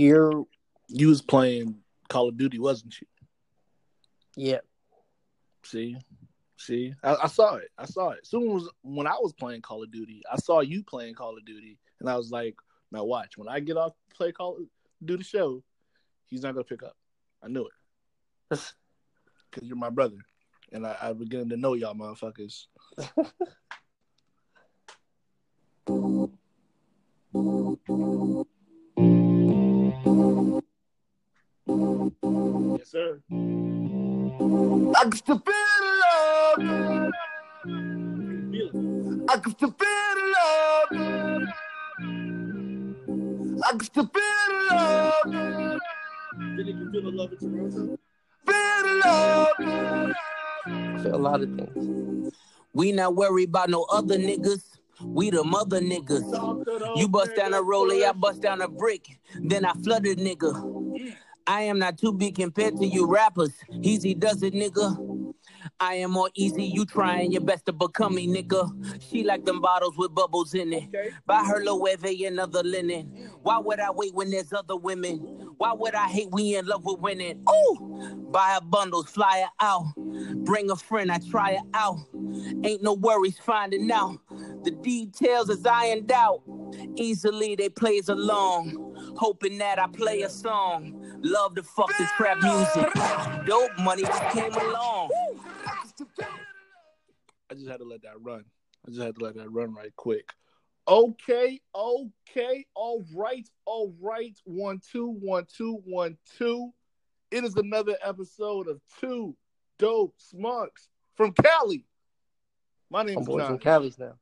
Here, You was playing Call of Duty, wasn't you? yeah. See, see, I, I saw it. I saw it. Soon as when I was playing Call of Duty, I saw you playing Call of Duty, and I was like, "Now watch. When I get off to play Call of Duty show, he's not gonna pick up." I knew it because you're my brother, and I, I'm beginning to know y'all motherfuckers. Yes, sir. I can still feel the love. I can still feel the love. I can still feel the love. Didn't you feel the love in Toronto? Feel the love. I feel a lot of things. We not worried about no other niggas. We the mother niggas. You bust down a rollie, I bust down a brick. Then I flooded nigga. I am not too big compared to you rappers. Easy does it, nigga. I am more easy, you trying your best to become me, nigga. She like them bottles with bubbles in it. Buy her Loewe and other linen. Why would I wait when there's other women? Why would I hate we in love with winning? Ooh, buy her bundles, fly her out. Bring a friend, I try her out. Ain't no worries finding out. The details is ironed out. Easily they plays along. Hoping that I play a song. Love the fuck this crap music. Dope money just came along. I just had to let that run. I just had to let that run right quick. Okay, okay, all right, all right. One, two, one, two, one, two. It is another episode of Two Dope Smucks from Cali. My name My is boys John. in Cali's now.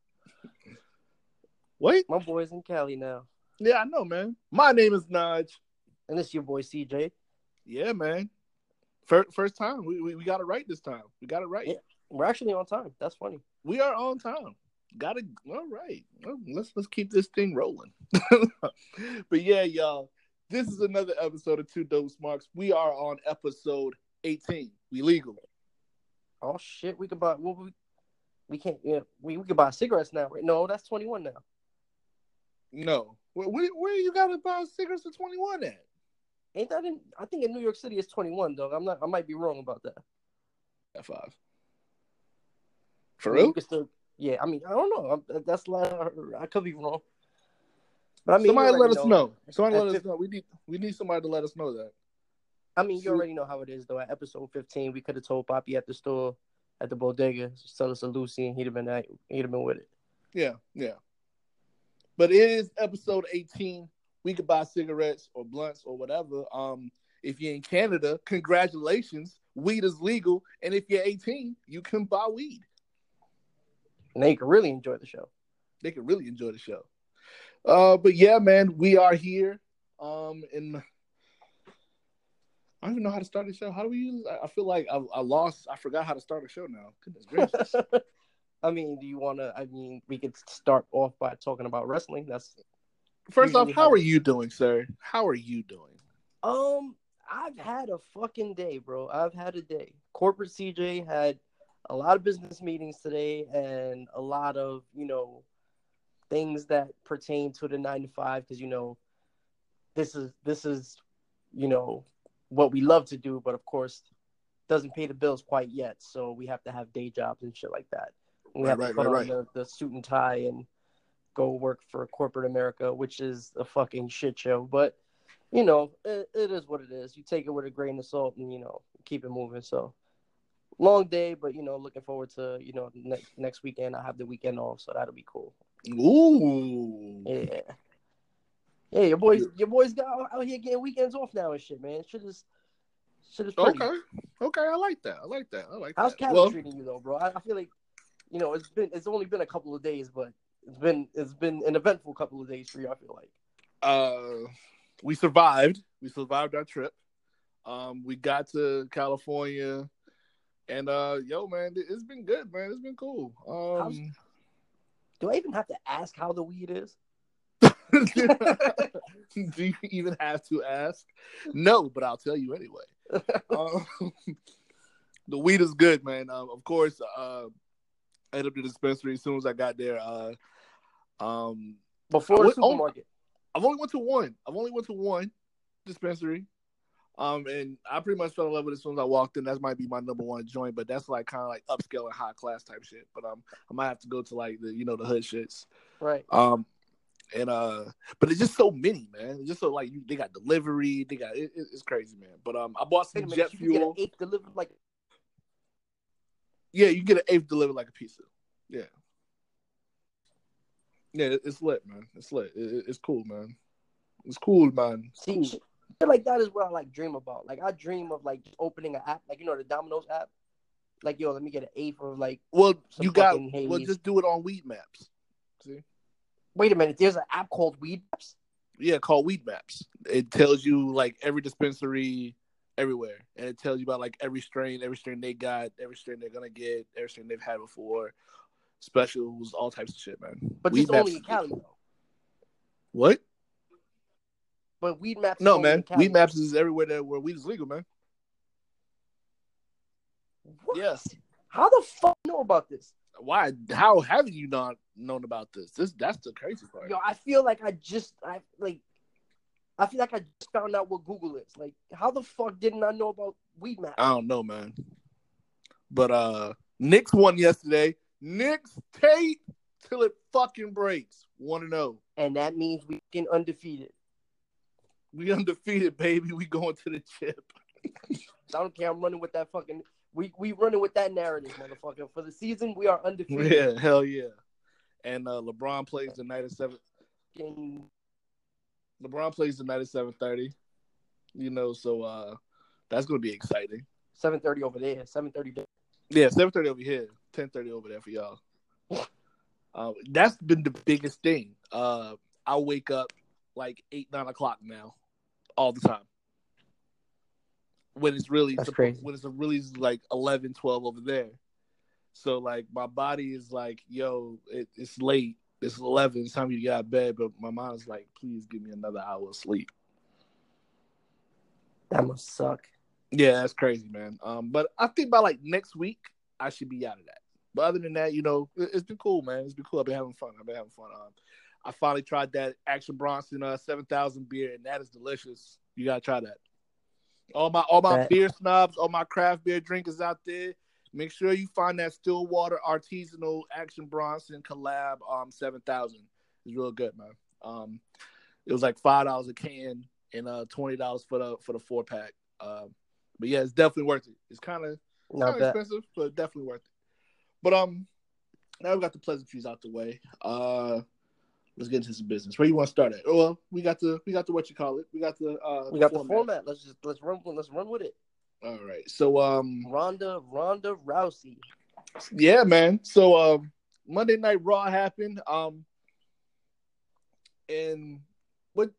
Wait, My boys in Cali now. yeah, I know, man. My name is Naj. And it's your boy CJ. Yeah, man. First, first time. We, we we got it right this time. We got it right. Yeah. We're actually on time. That's funny. We are on time. Got it. All right. Well, let's let's keep this thing rolling. but yeah, y'all. This is another episode of Two Dope Marks. We are on episode 18. We legal. Oh shit, we could buy well, we we can't yeah, we, we could buy cigarettes now, right? No, that's twenty one now. No. Where, where, where you got to buy cigarettes at 21 at? Ain't that in I think in New York City it's twenty one, dog. I'm not I might be wrong about that. At five. For I mean, real? You still, yeah, I mean, I don't know. I'm, that's I. I could be wrong. But I mean, somebody let us know. Somebody At let us know. We need we need somebody to let us know that. I mean, you already know how it is, though. At episode 15, we could have told Poppy at the store, at the bodega, sell us a Lucy, and he'd have been at, he'd have been with it. Yeah, yeah. But it is episode 18. We could buy cigarettes or blunts or whatever. Um, if you're in Canada, congratulations. Weed is legal. And if you're 18, you can buy weed. And they could really enjoy the show. They can really enjoy the show. Uh, but yeah, man, we are here. Um, in I don't even know how to start the show. How do we use? I, I feel like I, I lost. I forgot how to start a show now. Goodness gracious. I mean, do you want to? I mean, we could start off by talking about wrestling. That's First off, how are you doing, sir? How are you doing? um, I've had a fucking day, bro. I've had a day. Corporate CJ had a lot of business meetings today, and a lot of you know things that pertain to the nine to five because you know this is this is you know what we love to do, but of course doesn't pay the bills quite yet. So we have to have day jobs and shit like that. We Right, have right, to put right, on The, the suit and tie and go work for corporate America, which is a fucking shit show. But you know, it, it is what it is. You take it with a grain of salt and you know keep it moving. So long day, but you know, looking forward to you know next next weekend. I have the weekend off, so that'll be cool. Ooh. Yeah. Yeah, your boys, your boys got out- here getting weekends off now and shit, man. Shit is, shit is pretty. Okay. Okay, I like that. I like that. I like How's that. Cali Well, treating you though, bro? I, I feel like, you know, it's been, it's only been a couple of days, but it's been, it's been an eventful couple of days for you. I feel like. uh, we survived. We survived our trip. Um, we got to California, and uh, yo, man, it- it's been good, man. It's been cool. Um, Do I even have to ask how the weed is? do you even have to ask? No, but I'll tell you anyway. um, the weed is good, man. Um, of course, uh, I hit up the dispensary as soon as I got there. Uh, um, Before I the went- oh, supermarket. I've only went to one. I've only went to one. dispensary. Um, and I pretty much fell in love with it as soon as I walked in. That might be my number one joint, but that's like kind of like upscale and high class type shit. But um, I might have to go to like the you know the hood shits. Right. Um, and uh, but it's just so many, man. It's just so like you, they got delivery, they got it, it's crazy, man. But um, I bought some jet you get an fuel. eighth delivered like Yeah, you get an eighth delivered like a pizza. Yeah, yeah, it's lit, man. It's lit. It- it- it's cool, man. It's cool, man. It's See, cool. shit like that is what I like dream about. Like I dream of like just opening an app, like you know the Domino's app. Like yo, let me get an eighth of like. Well, you got fucking well, just do it on Weed Maps. See, Wait a minute, there's an app called Weed Maps. yeah, called Weed Maps. It tells you like every dispensary everywhere, and it tells you about like every strain, every strain they got, every strain they're gonna get, every strain they've had before, specials, all types of shit, man. But Weed only in Cali though. What? But Weed Maps. No, man. Weed Maps is everywhere that where weed is legal, man. What? Yes. How the fuck you know about this? Why? How have you not known about this? This that's the crazy part. Yo, I feel like I just I like. I feel like I just found out what Google is. Like, how the fuck didn't I know about Weed Maps? I don't know, man. But uh Knicks won yesterday. Knicks tape till it fucking breaks. One to zero. and that means we can undefeated. We undefeated, baby. We going to the chip. I don't care. I'm running with that fucking. We we running with that narrative, motherfucker. For the season, we are undefeated. Yeah, hell yeah. And uh LeBron plays the night at seven. LeBron plays the night at seven thirty. You know, so uh that's gonna be exciting. 7:30 over there. 7:30. Yeah, seven thirty over here, ten thirty over there for y'all. Uh, that's been the biggest thing. Uh, I wake up like eight, nine o'clock now, all the time. When it's really That's crazy. when it's really like 11, 12 over there. So like my body is like, yo, it, it's late. It's eleven. It's time you got bed. But my mind's like, please give me another hour of sleep. That must suck. Yeah, that's crazy, man. Um, but I think by like next week, I should be out of that. But other than that, you know, it, has been cool, man. It's been cool. I've been having fun. I've been having fun. Um, I finally tried that Action Bronson uh, seven thousand beer, and that is delicious. You gotta try that. All my all my Bet. beer snobs, all my craft beer drinkers out there, make sure you find that Stillwater artisanal Action Bronson collab um seven thousand. It's real good, man. Um, it was like five dollars a can and uh twenty dollars for the for the four pack. Um, but yeah, it's definitely worth it. It's kind of Not expensive, but definitely worth it. But um, now we got the pleasantries out the way. Uh, let's get into some business. Where you want to start at? Oh, well, we got the we got the what you call it. We got the uh, We got the format. Let's just let's run let's run with it. All right. So um, Ronda Ronda Rousey. yeah, man. So um, Monday Night Raw happened. Um, and what?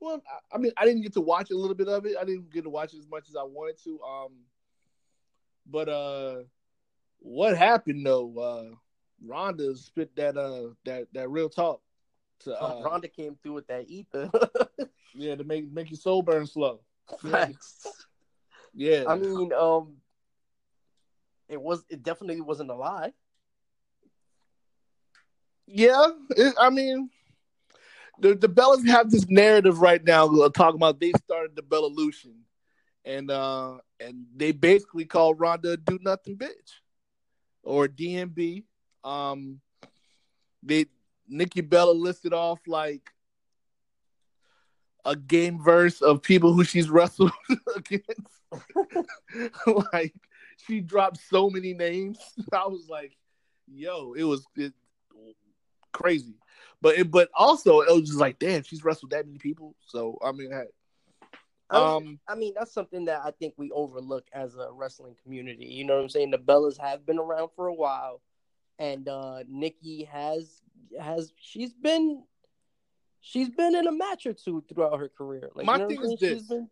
Well, I, I mean, I didn't get to watch a little bit of it. I didn't get to watch as much as I wanted to. Um, but uh, what happened though? Uh, Ronda spit that uh that that real talk to uh, Ronda came through with that ether. yeah to make make your soul burn slow. Facts. Yeah, I mean, um, it was it definitely wasn't a lie. Yeah, it, I mean, the the Bellas have this narrative right now uh, talking about they started the Bellution, and uh, and they basically called Ronda a do nothing bitch, or DMB. Um, they Nikki Bella listed off like a game verse of people who she's wrestled against. like she dropped so many names. I was like, yo, it was it, crazy. But it, but also it was just like, damn, she's wrestled that many people. So I mean, hey, I mean, um, I mean, that's something that I think we overlook as a wrestling community. You know what I'm saying? The Bellas have been around for a while, and uh Nikki has has she's been she's been in a match or two throughout her career. Like My you know thing is this. Been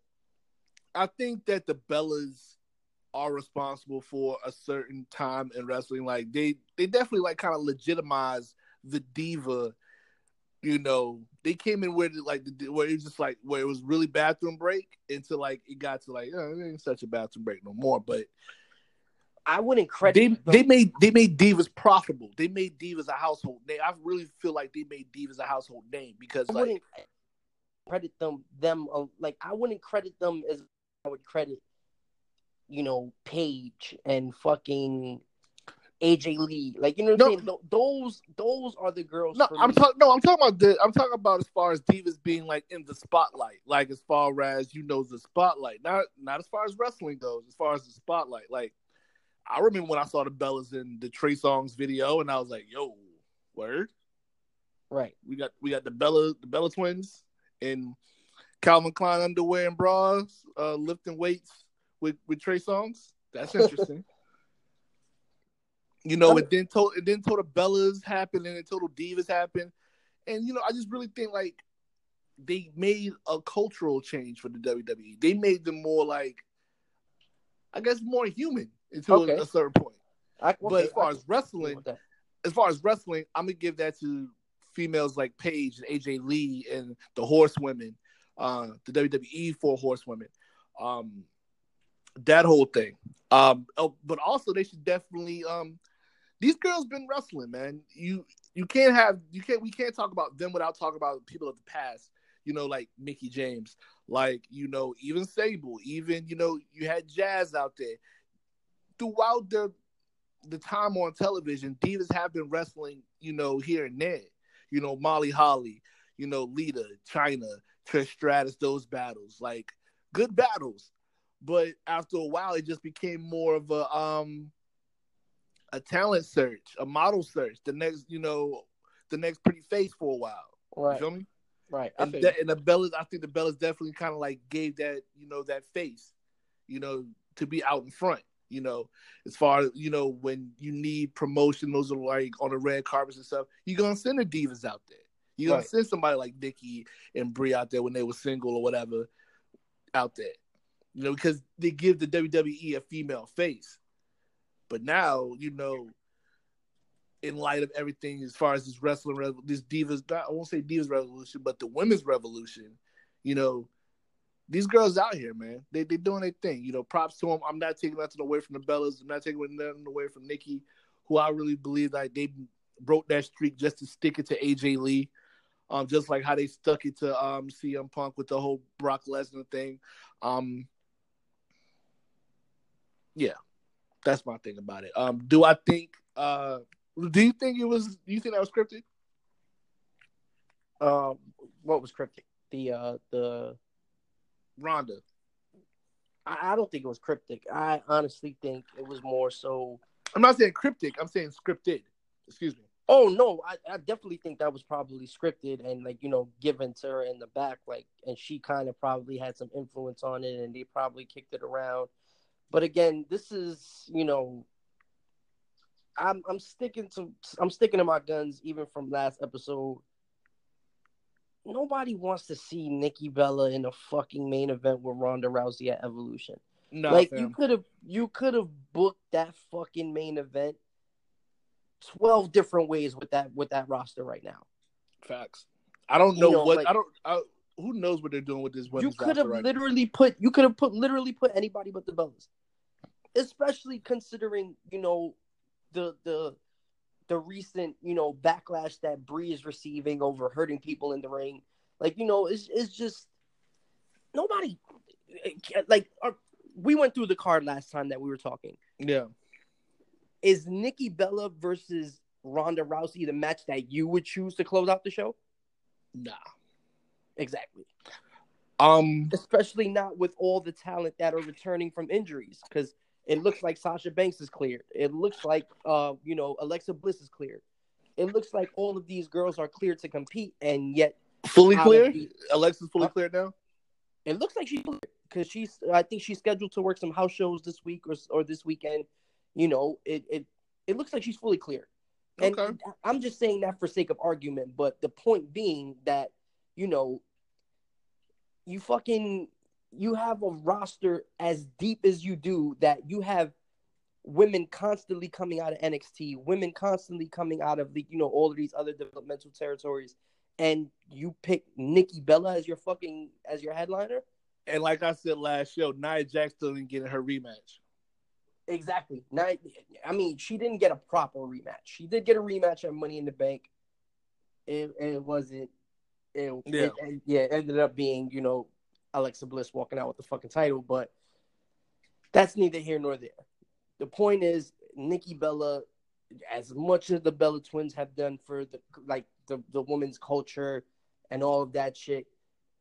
I think that the Bellas are responsible for a certain time in wrestling. Like they they definitely like kind of legitimize the diva. You know, they came in where the, like the, where it was just like where it was really bathroom break until like it got to like oh, it ain't such a bathroom break no more. But I wouldn't credit they them. they made they made divas profitable. They made divas a household name. I really feel like they made divas a household name because I like wouldn't credit them them uh, like I wouldn't credit them as I would credit, you know, Paige and fucking AJ Lee. Like you know what I'm No. saying? Those those are the girls. No, I'm talking. No, I'm talking about the. I'm talking about as far as divas being like in the spotlight, like as far as you know the spotlight. Not not as far as wrestling goes. As far as the spotlight, like I remember when I saw the Bellas in the Trey Songz video, and I was like, "Yo, word." right. We got we got the Bella the Bella twins in Calvin Klein underwear and bras, uh, lifting weights with with Trey Songz. That's interesting. you know, it then told it then told the Bellas happened and it total divas happened. and you know, I just really think like they made a cultural change for the WWE. They made them more like, I guess, more human until Okay. a, certain point. I, But as far I as wrestling, as far as wrestling, I'm gonna give that to females like Paige and AJ Lee and the Horsewomen, uh, the WWE Four Horsewomen, um, that whole thing. Um, oh, but also they should definitely um, these girls been wrestling, man. You you can't have you can't we can't talk about them without talking about people of the past. You know, like Mickie James, like you know, even Sable, even you know, you had Jazz out there. Throughout the the time on television, divas have been wrestling, you know, here and there. You know, Molly Holly, you know, Lita, Chyna, Trish Stratus, those battles, like good battles. But after a while, it just became more of a um a talent search, a model search. The next, you know, the next pretty face for a while. Right, You feel me? right. And, you. and the Bellas, I think the Bellas definitely kind of like gave that, you know, that face, you know, to be out in front. You know, as far as you know, when you need promotion, those are like on the red carpets and stuff. You're gonna send the divas out there. You're gonna send somebody like Nikki and Brie out there when they were single or whatever out there. You know, because they give the WWE a female face. But now, you know, in light of everything as far as this wrestling, this divas, I won't say divas revolution, but the women's revolution, you know, these girls out here, man, they they doing their thing. You know, props to them. I'm not taking nothing away from the Bellas. I'm not taking nothing away from Nikki, who I really believe like they broke that streak just to stick it to AJ Lee. Um, just like how they stuck it to um CM Punk with the whole Brock Lesnar thing. Um, yeah, that's my thing about it. Um, do I think? Uh, do you think it was? Do you think that was scripted? Um, what was cryptic? The uh, the Ronda. I, I don't think it was cryptic. I honestly think it was more so. I'm not saying cryptic. I'm saying scripted. Excuse me. Oh no, I, I definitely think that was probably scripted and like you know given to her in the back, like, and she kind of probably had some influence on it, and they probably kicked it around. But again, this is you know, I'm I'm sticking to I'm sticking to my guns even from last episode. Nobody wants to see Nikki Bella in a fucking main event with Ronda Rousey at Evolution. No, like fam. you could have you could have booked that fucking main event 12 different ways with that with that roster right now. Facts. I don't You know, know, what like- I don't. I, who knows what they're doing with this You could have right now. literally put you could have put literally put anybody but the Bellas. Especially considering, you know, the the the recent, you know, backlash that Brie is receiving over hurting people in the ring. Like, you know, it's it's just nobody like our, we went through the card last time that we were talking. Yeah. is Nikki Bella versus Ronda Rousey the match that you would choose to close out the show? Nah. Exactly. Um. Especially not with all the talent that are returning from injuries, because it looks like Sasha Banks is cleared. It looks like uh, you know, Alexa Bliss is cleared. It looks like all of these girls are cleared to compete, and yet Fully clear. Alexa's fully Huh? cleared now. it looks like she's because she's I think she's scheduled to work some house shows this week or or this weekend. You know, it it it looks like she's fully cleared. And Okay. I'm just saying that for sake of argument, but the point being that you know, you fucking you have a roster as deep as you do that you have women constantly coming out of NXT, women constantly coming out of the you know all of these other developmental territories, and you pick Nikki Bella as your fucking as your headliner. And like I said last show, Nia Jax still didn't get her rematch. Exactly. Now, I mean, she didn't get a proper rematch. She did get a rematch at Money in the Bank. It, it wasn't it, Yeah. it- it- yeah, it ended up being you know Alexa Bliss walking out with the fucking title, but that's neither here nor there. The point is, Nikki Bella, as much as the Bella twins have done for the like the the women's culture and all of that shit,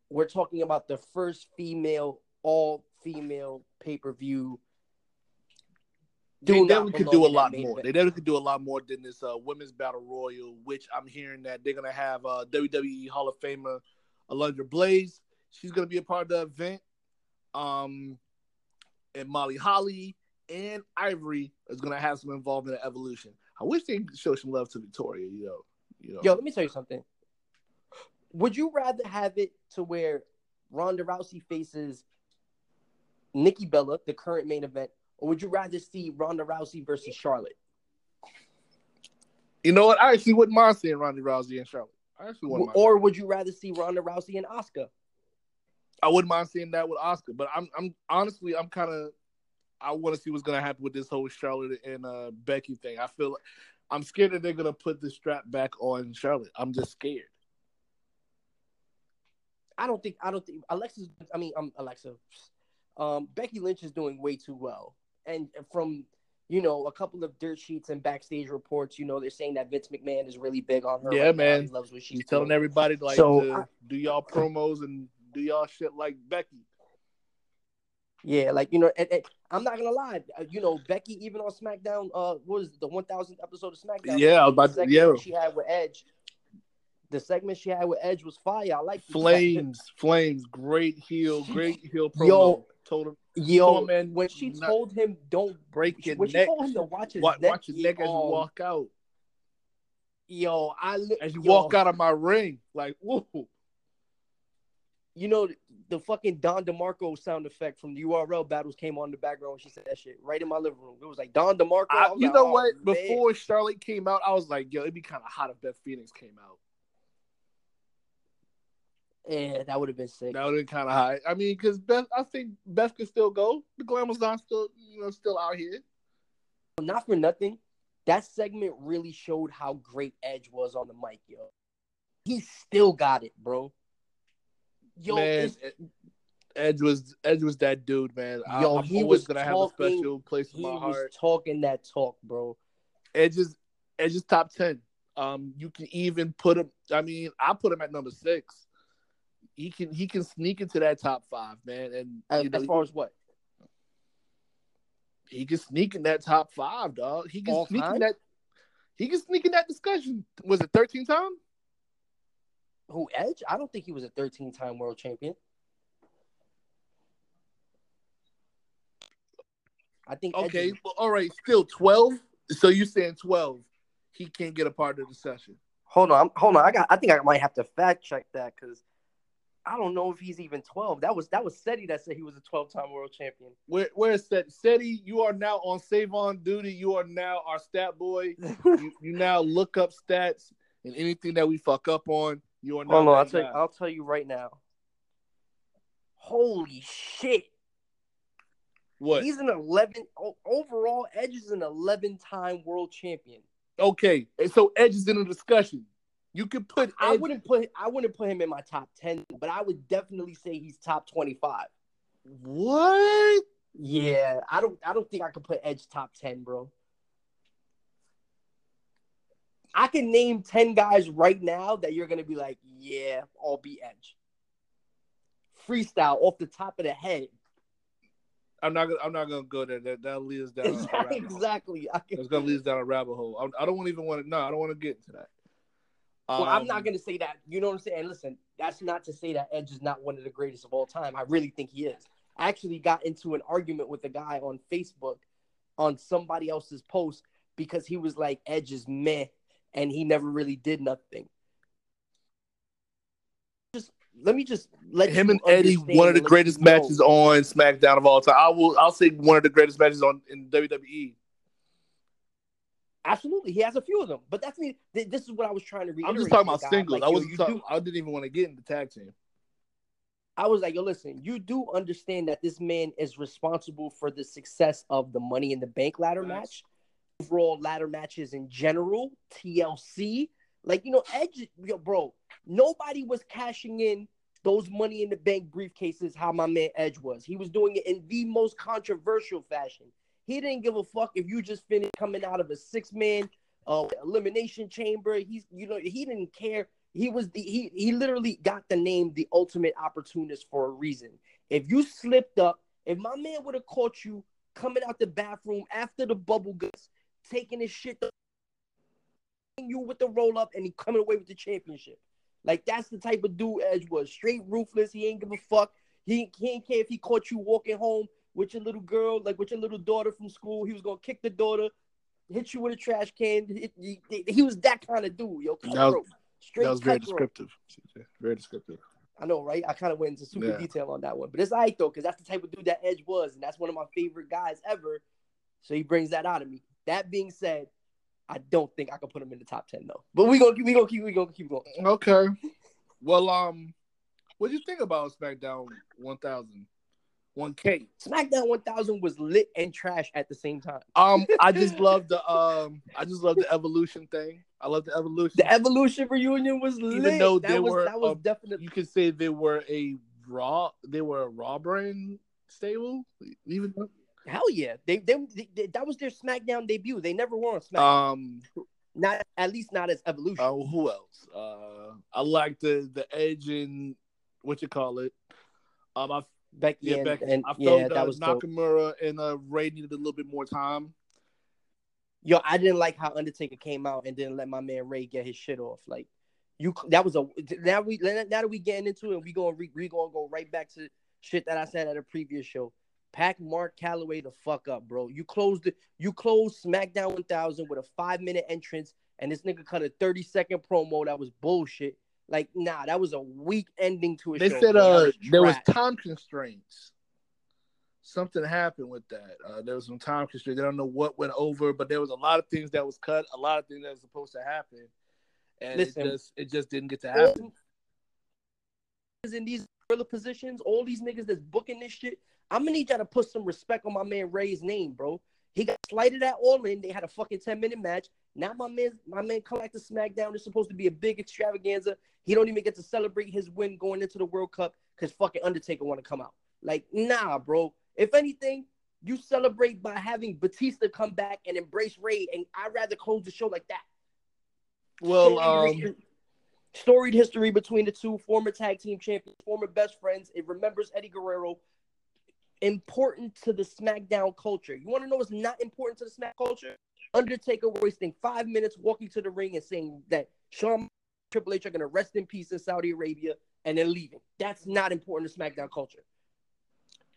we're talking about the first female all female pay per view. They definitely could do a lot more. They definitely could do a lot more than this uh, women's battle royal, which I'm hearing that they're gonna have uh, WWE Hall of Famer Alundra Blaze. She's gonna be a part of the event. Um, and Molly Holly and Ivory is gonna have some involvement in Evolution. I wish they show some love to Victoria. You know, you know. Yo, let me tell you something. Would you rather have it to where Ronda Rousey faces Nikki Bella, the current main event, or would you rather see Ronda Rousey versus Charlotte? You know what? I actually wouldn't mind seeing Ronda Rousey and Charlotte. I actually wouldn't mind. Or would you rather see Ronda Rousey and Asuka? I wouldn't mind seeing that with Asuka, but I'm I'm honestly I'm kind of I want to see what's gonna happen with this whole Charlotte and uh, Becky thing. I feel I'm scared that they're gonna put the strap back on Charlotte. I'm just scared. I don't think I don't think Alexa's I mean um Alexa um Becky Lynch is doing way too well. And from you know, a couple of dirt sheets and backstage reports, you know, they're saying that Vince McMahon is really big on her. Yeah, right now. man. He loves what she's She's telling everybody like So, to I- do y'all promos and do y'all shit like Becky. Yeah, like you know, and, and I'm not gonna lie. uh, You know, Becky even on SmackDown, uh, what was it, the 1,000th episode of SmackDown? Yeah, I was about to- yeah. she had with Edge. The segment she had with Edge was fire. I like Flames, flames, great heel, great heel promo. Yo. told him Yo, man. when she told him don't break your when she neck. told him to watch his Watch, neck, watch your neck as you walk out. Yo, I li- As you yo, walk out of my ring, like whoa. You know the fucking Don DeMarco sound effect from the URL battles came on in the background. when She said that shit right in my living room. It was like Don DeMarco. I, you like, know oh, what? man. Before Charlotte came out, I was like, yo, it'd be kind of hot if Beth Phoenix came out. yeah, that would have been sick. That would have been kind of hot. I mean, because Beth, I think Beth could still go. The Glamazon still, you know, still out here. not for nothing, that segment really showed how great Edge was on the mic, yo. He still got it, bro. Yo, man, Edge was Edge was that dude, man. Yo, I'm he was gonna talking- have a special place in my heart. he was talking that talk, bro. Edge is Edge is top ten. Um, you can even put him. I mean, I put him at number six. He can he can sneak into that top five, man, and As, you know, as far as what? he can sneak in that top five, dog. He can All sneak in that. He can sneak in that discussion. Was it 13 time? Who Edge? I don't think he was a 13 time world champion. I think Edge Okay, is- well, all right, still 12. So you're saying 12? He can't get a part of the session. hold on, I'm- hold on. I got. I think I might have to fact check that because I don't know if he's even 12. That was that was Seti that said he was a 12 time world champion. Where where's that? Seti, you are now on save on duty. You are now our stat boy. you, you now look up stats and anything that we fuck up on. You are now. Hold on, I'll tell you. I'll tell you right now. Holy shit! What? He's an 11 overall. Edge is an 11 time world champion. Okay, and so Edge is in the discussion. You could put I wouldn't put I wouldn't put him in my top 10, but I would definitely say he's top 25. What? Yeah, I don't I don't think I could put Edge top 10, bro. I can name 10 guys right now that you're gonna be like, yeah, I'll be Edge. Freestyle off the top of the head. I'm not. I'm not gonna go there. That that leads down. a rabbit hole. exactly. I can, It's gonna lead us down a rabbit hole. I, I don't even want to. No, I don't want to get into that. well, I'm Um, not gonna say that. You know what I'm saying? And listen, that's not to say that Edge is not one of the greatest of all time. I really think he is. I actually got into an argument with a guy on Facebook on somebody else's post because he was like, Edge is meh, and he never really did nothing. Just let me just let Him and Eddie, one of the greatest matches on SmackDown of all time. I will. I'll say one of the greatest matches on in. WWE. Absolutely, he has a few of them, but that's me. This is what I was trying to reiterate. I'm just talking about guy. singles. Like, I talking- do- I didn't even want to get in the tag team. I was like, yo, listen, you do understand that this man is responsible for the success of the Money in the Bank ladder Facts. match, overall ladder matches in general, TLC. Like you know, Edge, yo, bro. Nobody was cashing in those money in the bank briefcases. How my man Edge was. He was doing it in the most controversial fashion. He didn't give a fuck if you just finished coming out of a six man uh, elimination chamber. He's you know he didn't care. He was the he he literally got the name the ultimate opportunist for a reason. If you slipped up, if my man would have caught you coming out the bathroom after the bubble guts, taking his shit, you with the roll up, and he coming away with the championship. Like that's the type of dude Edge was. Straight ruthless. He ain't give a fuck. He, he ain't care if he caught you walking home with your little girl, like with your little daughter from school. He was gonna kick the daughter, hit you with a trash can. He, he, he was that kind of dude, yo. That was, Straight that was very descriptive. Very descriptive. I know, right? I kind of went into super yeah. detail on that one, but it's all right though, because that's the type of dude that Edge was, and that's one of my favorite guys ever. So he brings that out of me. That being said, I don't think I can put him in the top ten though. But we gonna we gonna keep we gonna keep going. Okay. Well, um, what do you think about SmackDown 1000? 1K. SmackDown 1000 was lit and trash at the same time. Um, I just love the um, I just love the evolution thing. I love the evolution. The evolution reunion was lit. Even though that they was, were, that was definitely you could say they were a raw, they were a raw brand stable. Even though... hell yeah, they, they, they that was their SmackDown debut. They never won SmackDown. Um, not at least not as evolution. Oh, uh, who else? Uh, I like the the Edge and what you call it. Um, I Becky yeah, and, Becky. and I felt yeah, that was Nakamura dope. and uh, Rey needed a little bit more time. Yo, I didn't like how Undertaker came out and didn't let my man Rey get his shit off. Like you, that was a now we now that we getting into it, we going we gonna go right back to shit that I said at a previous show. Pack Mark Calaway the fuck up, bro. You closed it. You closed SmackDown 1000 with a five minute entrance, and this nigga cut a 30 second promo that was bullshit. Like, nah, that was a weak ending to a they show. They said uh, was there was time constraints. Something happened with that. Uh, there was some time constraints. They don't know what went over, but there was a lot of things that was cut, a lot of things that was supposed to happen, and Listen, it just it just didn't get to happen. In these gorilla positions, all these niggas that's booking this shit, I'm gonna need y'all to put some respect on my man Rey's name, bro. He got slighted at All In. They had a fucking 10 minute match. Now my man, my man come back to SmackDown. It's supposed to be a big extravaganza. He don't even get to celebrate his win going into the World Cup because fucking Undertaker want to come out. Like, nah, bro. If anything, you celebrate by having Batista come back and embrace Ray, and I'd rather close the show like that. Well, um, storied history between the two former tag team champions, former best friends. It remembers Eddie Guerrero. Important to the SmackDown culture. You want to know what's not important to the Smack culture? Undertaker wasting five minutes walking to the ring and saying that Shawn Triple H are going to rest in peace in Saudi Arabia and then leaving. That's not important to SmackDown culture.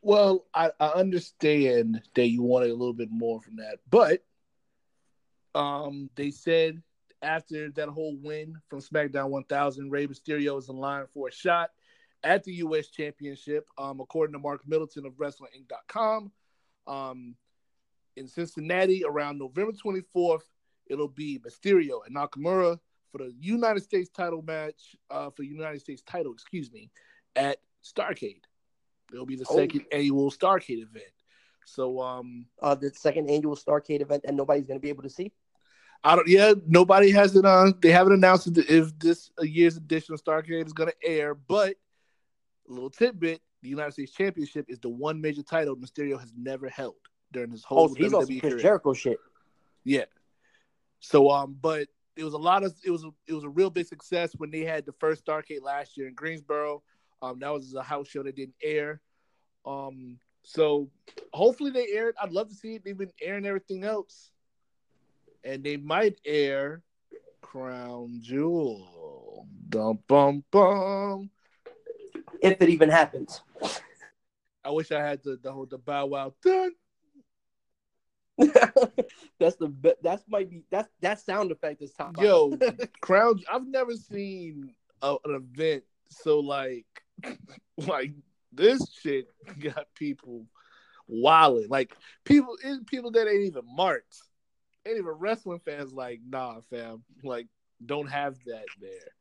Well, I, I understand that you wanted a little bit more from that, but um, they said after that whole win from SmackDown 1000, Rey Mysterio is in line for a shot at the U.S. Championship, um, according to Marc Middleton of WrestlingInc.com. Um, in Cincinnati around November 24th. It'll be Mysterio and Nakamura for the United States title match, uh, for United States title, excuse me, at Starcade. It'll be the oh. second annual Starcade event. So, um, uh, the second annual Starcade event, and nobody's gonna be able to see. I don't. Yeah, nobody has it on. They haven't announced if this year's edition of Starcade is gonna air. But little tidbit: the United States Championship is the one major title Mysterio has never held during his whole. Oh, so he's on Chris Jericho shit. Yeah. So um, but it was a lot of it was it was a real big success when they had the first Starcade last year in Greensboro. Um, that was a house show that didn't air. Um, so hopefully they aired. I'd love to see it. They've been airing everything else, and they might air Crown Jewel. Dum bum bum. If it even happens. I wish I had the the whole the bow wow dun that's the that's might be that's that sound effect is top. Yo, crown. I've never seen a, an event so like like this shit got people wilding. Like people, people that ain't even marks, ain't even wrestling fans. Like nah, fam. Like don't have that there.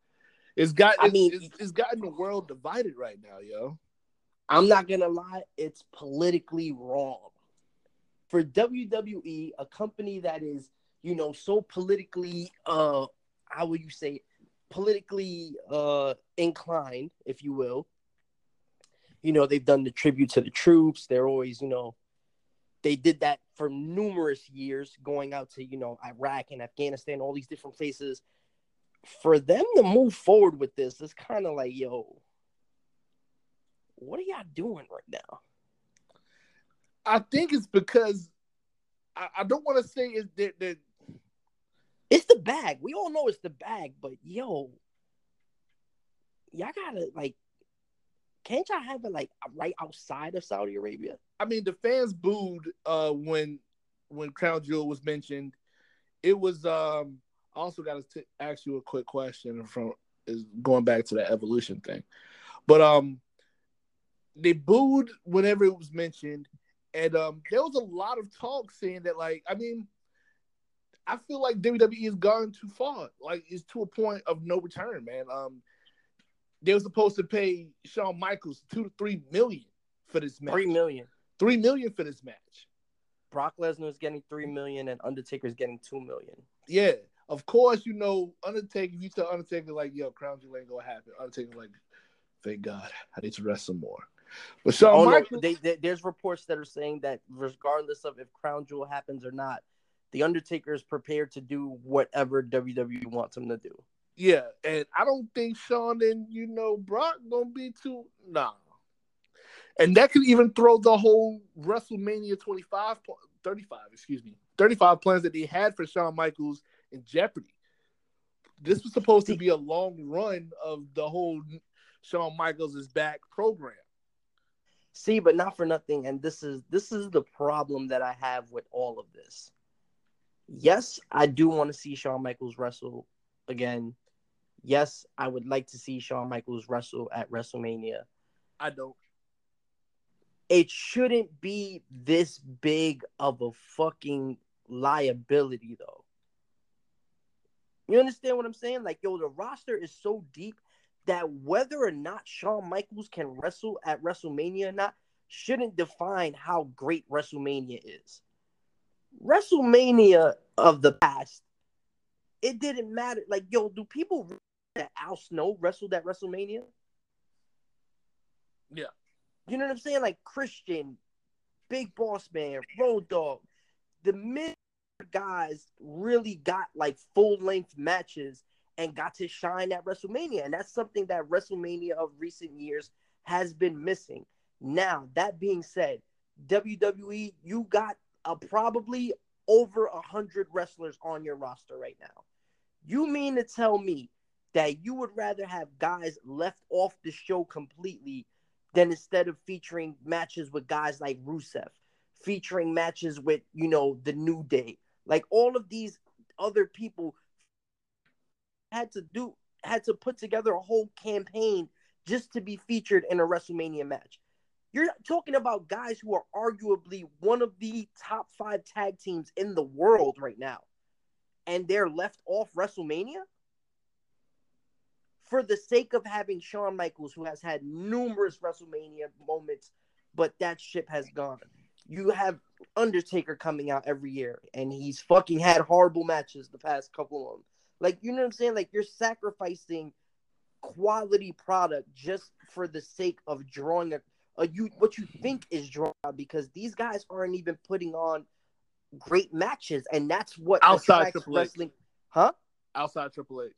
It's got. I mean, it's, it's gotten the world divided right now, yo. I'm not gonna lie, it's politically wrong for WWE, a company that is, you know, so politically uh how would you say, politically uh, inclined, if you will. You know, they've done the tribute to the troops. They're always, you know, they did that for numerous years, going out to, you know, Iraq and Afghanistan, all these different places. For them to move forward with this, it's kind of like, yo, what are y'all doing right now? I think it's because I, I don't want to say it's that, that It's the bag. We all know it's the bag, but yo, y'all gotta like, can't y'all have it like right outside of Saudi Arabia? I mean, the fans booed uh, when when Crown Jewel was mentioned. It was. um also got to ask you a quick question from is going back to the evolution thing, but um, they booed whenever it was mentioned, and um, there was a lot of talk saying that like I mean. I feel like WWE has gone too far. Like it's to a point of no return, man. Um, they were supposed to pay Shawn Michaels two to three million for this match. Three million. Three million for this match. Brock Lesnar is getting three million, and Undertaker's getting two million. Yeah, of course. You know Undertaker. If you tell Undertaker like, "Yo, Crown Jewel ain't gonna happen," Undertaker like, "Thank God, I need to rest some more." But Shawn Oh, no, they, they- there's reports that are saying that regardless of if Crown Jewel happens or not, the Undertaker is prepared to do whatever WWE wants him to do. yeah, and I don't think Shawn and you know Brock gonna be too nah. And that could even throw the whole WrestleMania 25, 35, excuse me, 35 plans that they had for Shawn Michaels in jeopardy. This was supposed to be a long run of the whole Shawn Michaels is back program. See, but not for nothing, and this is this is the problem that I have with all of this. Yes, I do want to see Shawn Michaels wrestle again. Yes, I would like to see Shawn Michaels wrestle at WrestleMania. I don't. it shouldn't be this big of a fucking liability though. You understand what I'm saying? Like, yo, the roster is so deep that whether or not Shawn Michaels can wrestle at WrestleMania or not shouldn't define how great WrestleMania is. WrestleMania of the past, it didn't matter. Like, yo, do people that Al Snow wrestled at WrestleMania? Yeah. You know what I'm saying? Like Christian, Big Boss Man, Road Dog, the mid guys really got like full length matches and got to shine at WrestleMania. And that's something that WrestleMania of recent years has been missing. Now, that being said, WWE, you got uh, probably over a hundred wrestlers on your roster right now. You mean to tell me that you would rather have guys left off the show completely than instead of featuring matches with guys like Rusev, featuring matches with, you know, the New Day, like all of these other people had to do had to put together a whole campaign just to be featured in a WrestleMania match. You're talking about guys who are arguably one of the top five tag teams in the world right now, and they're left off WrestleMania for the sake of having Shawn Michaels, who has had numerous WrestleMania moments, but that ship has gone. You have Undertaker coming out every year, and he's fucking had horrible matches the past couple of them. Like, you know what I'm saying? Like, you're sacrificing quality product just for the sake of drawing a, a you what you think is drawing out because these guys aren't even putting on great matches, and that's what Outside Triple H. wrestling. Huh? Outside Triple H.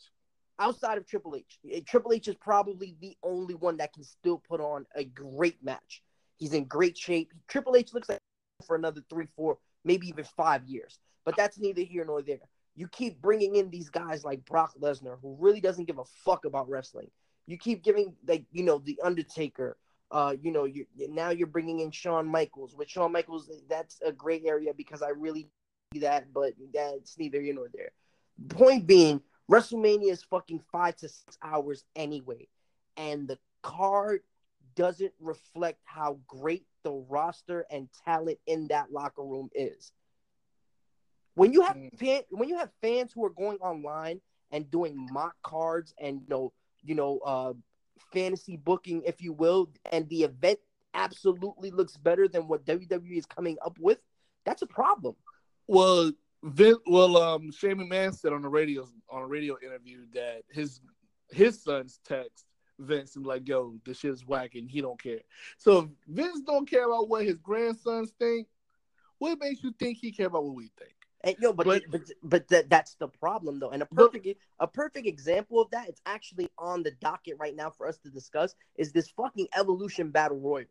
outside of Triple H. eh, Triple H is probably the only one that can still put on a great match. He's in great shape. Triple H looks like for another three, four, maybe even five years. But that's neither here nor there. You keep bringing in these guys like Brock Lesnar, who really doesn't give a fuck about wrestling. You keep giving like you know the Undertaker. Uh, you know, you now you're bringing in Shawn Michaels. With Shawn Michaels, that's a great area because I really that, but that's neither here nor there. Point being, WrestleMania is fucking five to six hours anyway, and the card doesn't reflect how great the roster and talent in that locker room is. When you have Mm. fan, when you have fans who are going online and doing mock cards and you know, you know, uh, fantasy booking, if you will, and the event absolutely looks better than what WWE is coming up with, that's a problem. Well, Vince, well, um, Shane McMahon said on the radio on a radio interview that his his sons text Vince and like, "Yo, this shit's whack," and he don't care. So if Vince don't care about what his grandsons think, what makes you think he care about what we think? And yo, but But- but but, that, that's the problem though. And a But- perfect a perfect example of that, it's actually on the docket right now for us to discuss, is this fucking evolution battle royal.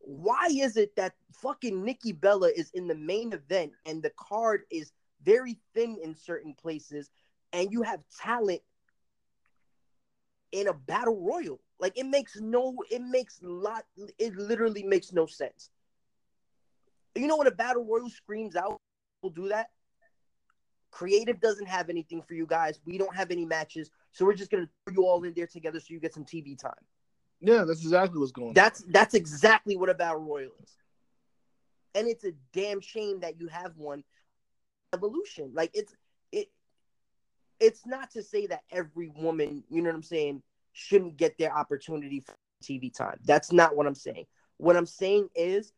Why is it that fucking Nikki Bella is in the main event and the card is very thin in certain places, and you have talent in a battle royal? Like it makes no, it makes lot, it literally makes no sense. You know what a battle royal screams out? We'll do that. Creative doesn't have anything for you guys. We don't have any matches, so we're just gonna throw you all in there together so you get some TV time. Yeah, that's exactly what's going on. That's that's exactly what a battle royal is, and it's a damn shame that you have one. Evolution, like it's it. It's not to say that every woman, you know what I'm saying, shouldn't get their opportunity for TV time. That's not what I'm saying. What I'm saying is,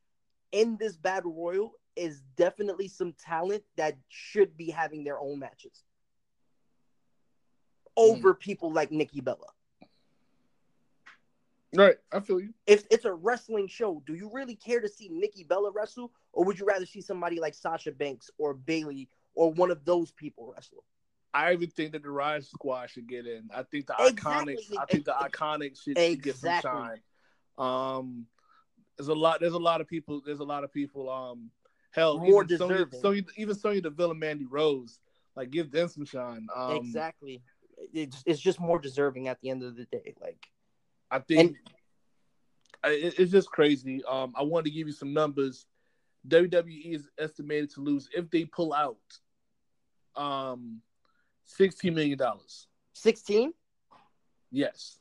in this battle royal is definitely some talent that should be having their own matches hmm. over people like Nikki Bella. right. I feel you. if it's a wrestling show, do you really care to see Nikki Bella wrestle, or would you rather see somebody like Sasha Banks or Bayley or one of those people wrestle? I even think that the Riott Squad should get in. I think the Exactly. IIconics. I think the IIconics should, should get some shine. Um, there's a lot. There's a lot of people. There's a lot of people. Um, hell, More even Sonya, deserving. Sonya, even Sonya Deville and Mandy Rose. Like, give them some shine. Um, exactly. It's, it's just more deserving at the end of the day. Like, I think I- it- it's just crazy. Um, I wanted to give you some numbers. WWE is estimated to lose if they pull out. Um, sixteen million dollars. 16? Yes.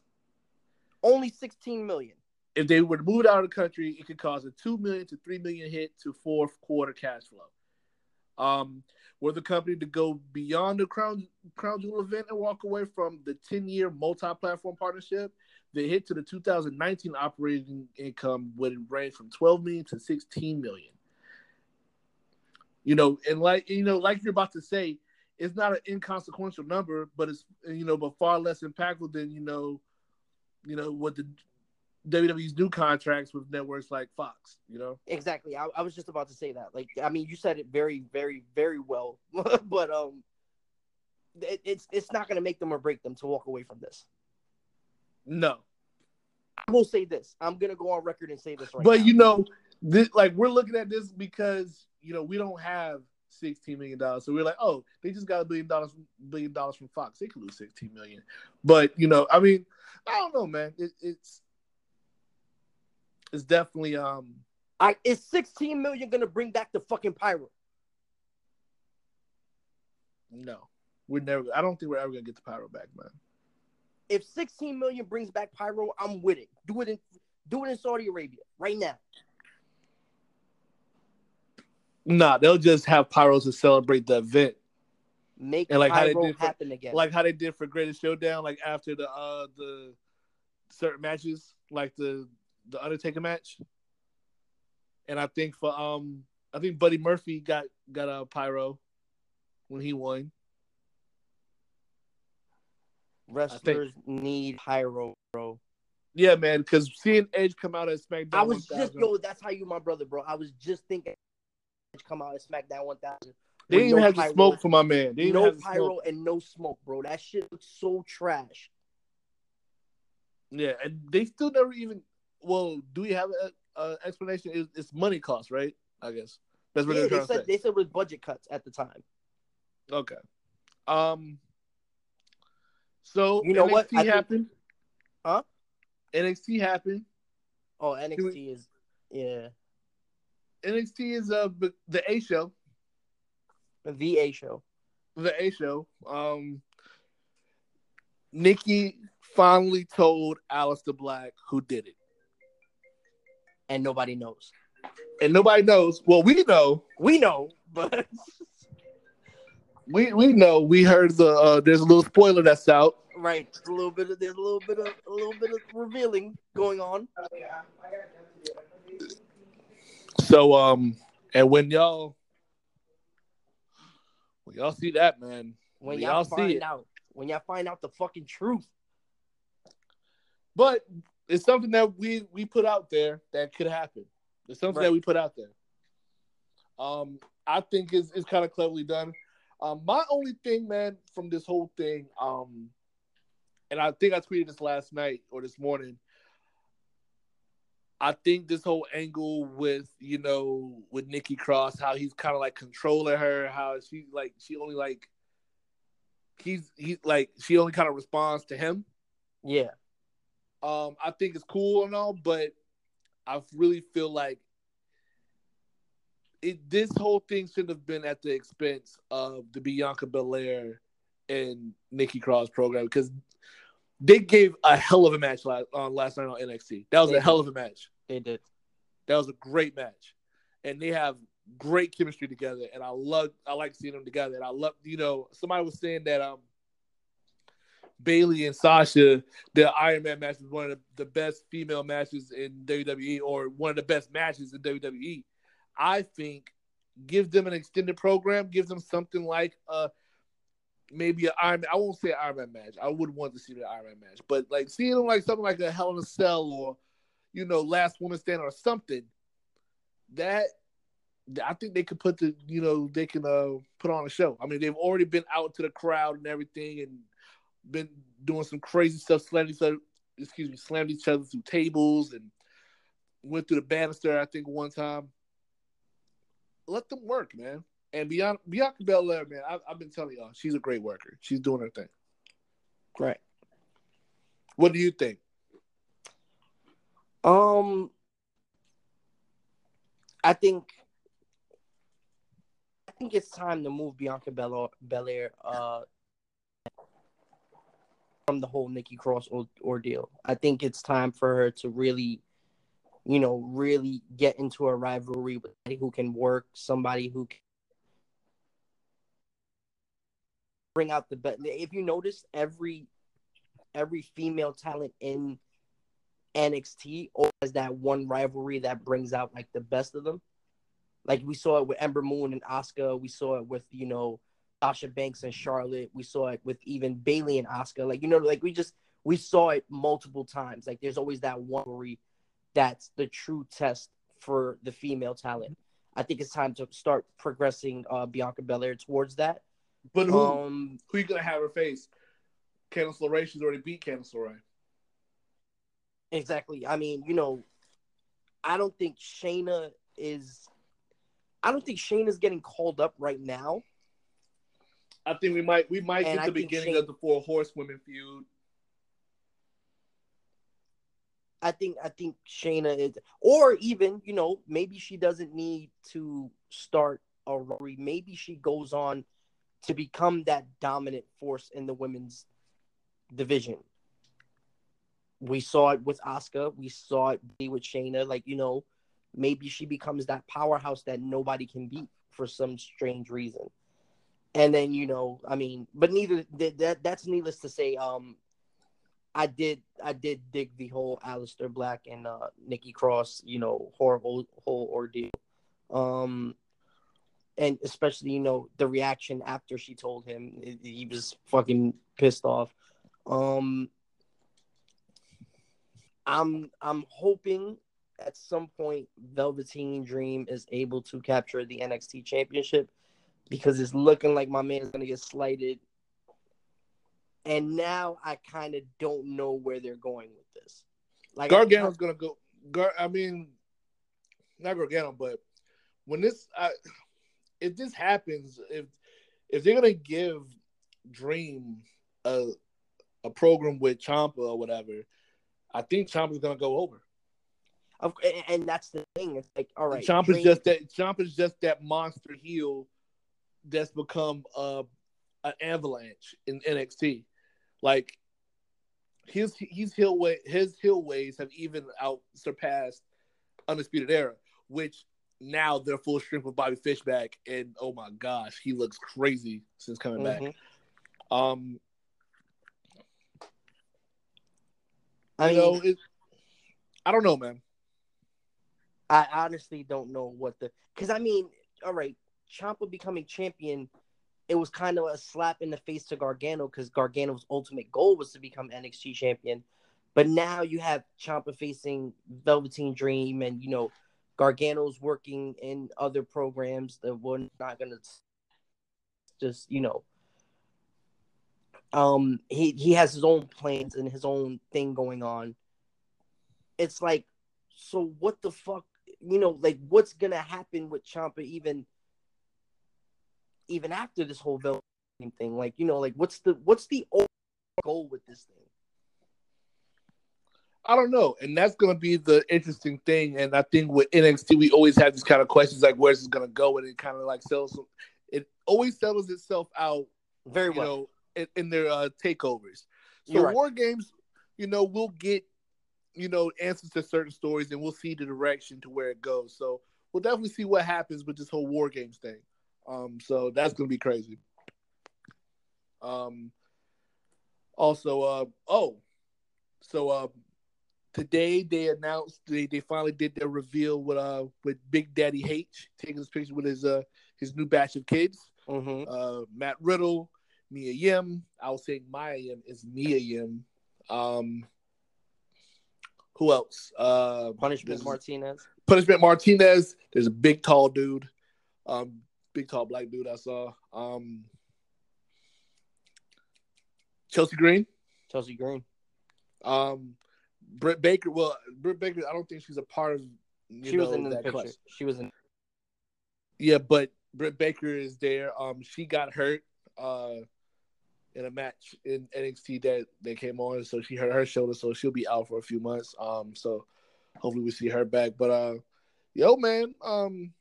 Only 16 million. if they were to move it out of the country, it could cause a two million to three million hit to fourth quarter cash flow. Um, were the company to go beyond the crown crown jewel event and walk away from the ten year multi platform partnership, the hit to the 2019 operating income would range from 12 million to 16 million. You know, and like you know, like you're about to say, it's not an inconsequential number, but it's you know, but far less impactful than you know, you know what the WWE's new contracts with networks like Fox. You know, Exactly. I, I was just about to say that. Like, I mean, you said it very, very, very well. but um, it, it's it's not gonna make them or break them to walk away from this. no, I will say this. I'm gonna go on record and say this right but now. you know, this like we're looking at this because you know we don't have 16 million dollars, so we're like, oh, they just got a billion dollars, billion dollars from Fox. They could lose 16 million, but you know, I mean, I don't know, man. It, it's it's definitely um I is 16 million gonna bring back the fucking pyro? no, we're never. I don't think we're ever gonna get the pyro back, man. If 16 million brings back pyro, I'm with it. Do it in do it in Saudi Arabia right now. Nah, they'll just have pyros to celebrate the event. Make And like how they did for- happen again. like how they did for Greatest Showdown, like after the uh the certain matches, like the the Undertaker match. And I think for um I think Buddy Murphy got got a pyro when he won. Wrestlers need pyro, bro. Yeah, man, because seeing Edge come out at SmackDown, I was just 1000, yo. That's how you, my brother, bro. I was just thinking, come out at SmackDown 1000. they didn't even no have the pyro. smoke for my man. They no pyro and no smoke, bro. That shit looks so trash. Yeah, and they still never even. Well, do we have a, a explanation? It's, it's money cost, right? I guess that's what Yeah, they said they said it was budget cuts at the time. Okay. Um. So You know NXT what? I think- happened. Huh? NXT happened. Oh, NXT is yeah, NXT is uh the A show. The A show. The A show. Um. Nikki finally told Aleister Black who did it, and nobody knows. and nobody knows. Well, we know. We know, but We we know. We heard the. Uh, there's a little spoiler that's out. right, a little bit of there's a little bit of a little bit of revealing going on. So um, and when y'all When y'all see that, man. When When y'all, y'all see find it. out, when y'all find out the fucking truth. But it's something that we we put out there that could happen. It's something Right. that we put out there. Um, I think is is kind of cleverly done. Um, my only thing, man, from this whole thing, um, and I think I tweeted this last night or this morning. I think this whole angle with you know with Nikki Cross, how he's kind of like controlling her, how she like she only like he's he's like she only kind of responds to him. Yeah. Um, I think it's cool and all, but I really feel like it. This whole thing shouldn't have been at the expense of the Bianca Belair and Nikki Cross program because they gave a hell of a match last on last night on NXT. That was They a hell of a match. They did. That was a great match, and they have great chemistry together. And I love, I like seeing them together. And I love, you know, somebody was saying that um, Bayley and Sasha, the Iron Man match was one of the, the best female matches in WWE, or one of the best matches in WWE. I think give them an extended program, give them something like uh maybe an Iron. I won't say Iron Man match. I would want to see the Iron Man match, but like seeing like something like a Hell in a Cell or you know Last Woman Stand or something that I think they could put the you know they can uh put on a show. I mean they've already been out to the crowd and everything and been doing some crazy stuff, slamming each other, excuse me, slammed each other through tables and went through the banister. I think one time. Let them work, man. And Bianca, Bianca Belair, man, I, I've been telling y'all, she's a great worker. She's doing her thing. Right. What do you think? Um, I think, I think it's time to move Bianca Belair, Belair uh, from the whole Nikki Cross or- ordeal. I think it's time for her to really, you know, really get into a rivalry with somebody who can work, somebody who can bring out the best. If you notice, every every female talent in NXT always has that one rivalry that brings out like the best of them. Like we saw it with Ember Moon and Asuka. We saw it with you know Sasha Banks and Charlotte. We saw it with even Bayley and Asuka. Like you know, like we just we saw it multiple times. Like there's always that one rivalry that's the true test for the female talent. I think it's time to start progressing uh, Bianca Belair towards that. But who Um, who you gonna have her face? Candice LeRae, she's already beat Candice LeRae. Exactly. I mean, you know, I don't think Shayna is. I don't think Shayna's getting called up right now. I think we might we might And get I the beginning Shane- of the four horsewomen feud. I think I think Shayna is, or even you know maybe she doesn't need to start a Rory. Maybe she goes on to become that dominant force in the women's division. We saw it with Asuka. We saw it be with Shayna. Like you know, maybe she becomes that powerhouse that nobody can beat for some strange reason. And then you know, I mean, but neither that, that that's needless to say. Um, I did I did dig the whole Aleister Black and uh Nikki Cross, you know, horrible whole ordeal. Um and especially, you know, the reaction after she told him he was fucking pissed off. Um I'm I'm hoping at some point Velveteen Dream is able to capture the NXT championship because it's looking like my man is gonna get slighted and now I kind of don't know where they're going with this. Like Gargano's gonna go. Gar, I mean, not Gargano, but when this, I, if this happens, if if they're gonna give Dream a a program with Ciampa or whatever, I think Ciampa's gonna go over. Of, and- and that's the thing. It's like, all right, Ciampa's Dream- just that. Ciampa's just that monster heel that's become uh, an avalanche in NXT. Like his his heel way his heel ways have even out surpassed Undisputed Era, which now they're full strength with Bobby Fish back, and oh my gosh, he looks crazy since coming back. Mhm. Um, I you mean, know, it, I don't know, man. I honestly don't know what the because I mean, all right, Ciampa becoming champion it was kind of a slap in the face to Gargano because Gargano's ultimate goal was to become NXT champion. But now you have Ciampa facing Velveteen Dream, and you know Gargano's working in other programs that we're not gonna just you know. Um, he he has his own plans and his own thing going on. It's like, so what the fuck? You know, like what's gonna happen with Ciampa even even after this whole Velveteen thing? Like, you know, like what's the what's the goal with this thing? I don't know, and that's going to be the interesting thing. And I think with NXT, we always have these kind of questions like, "Where's this going to go?" And it kind of like sells. It always settles itself out very well know, in, in their uh, takeovers. So right. war games, you know, we'll get you know answers to certain stories, and we'll see the direction to where it goes. So we'll definitely see what happens with this whole war games thing. Um, so that's going to be crazy. Um, also, uh, oh, so uh, today they announced they, they finally did their reveal with uh with Big Daddy H taking his picture with his uh his new batch of kids. Mm-hmm. Uh, Matt Riddle, Mia Yim. I was saying Maya Yim is Mia Yim. Um, who else? Uh, Punishment Martinez. Punishment Martinez. There's a big tall dude, um, big tall black dude I saw. Um, Chelsea Green. Chelsea Green. Um, Britt Baker. Well, Britt Baker. I don't think she's a part of. She was know, in the that picture. class. She was in. Yeah, but Britt Baker is there. Um, she got hurt. Uh, in a match in NXT that they came on, so she hurt her shoulder, so she'll be out for a few months. Um, so hopefully we see her back. But uh, yo, man, um,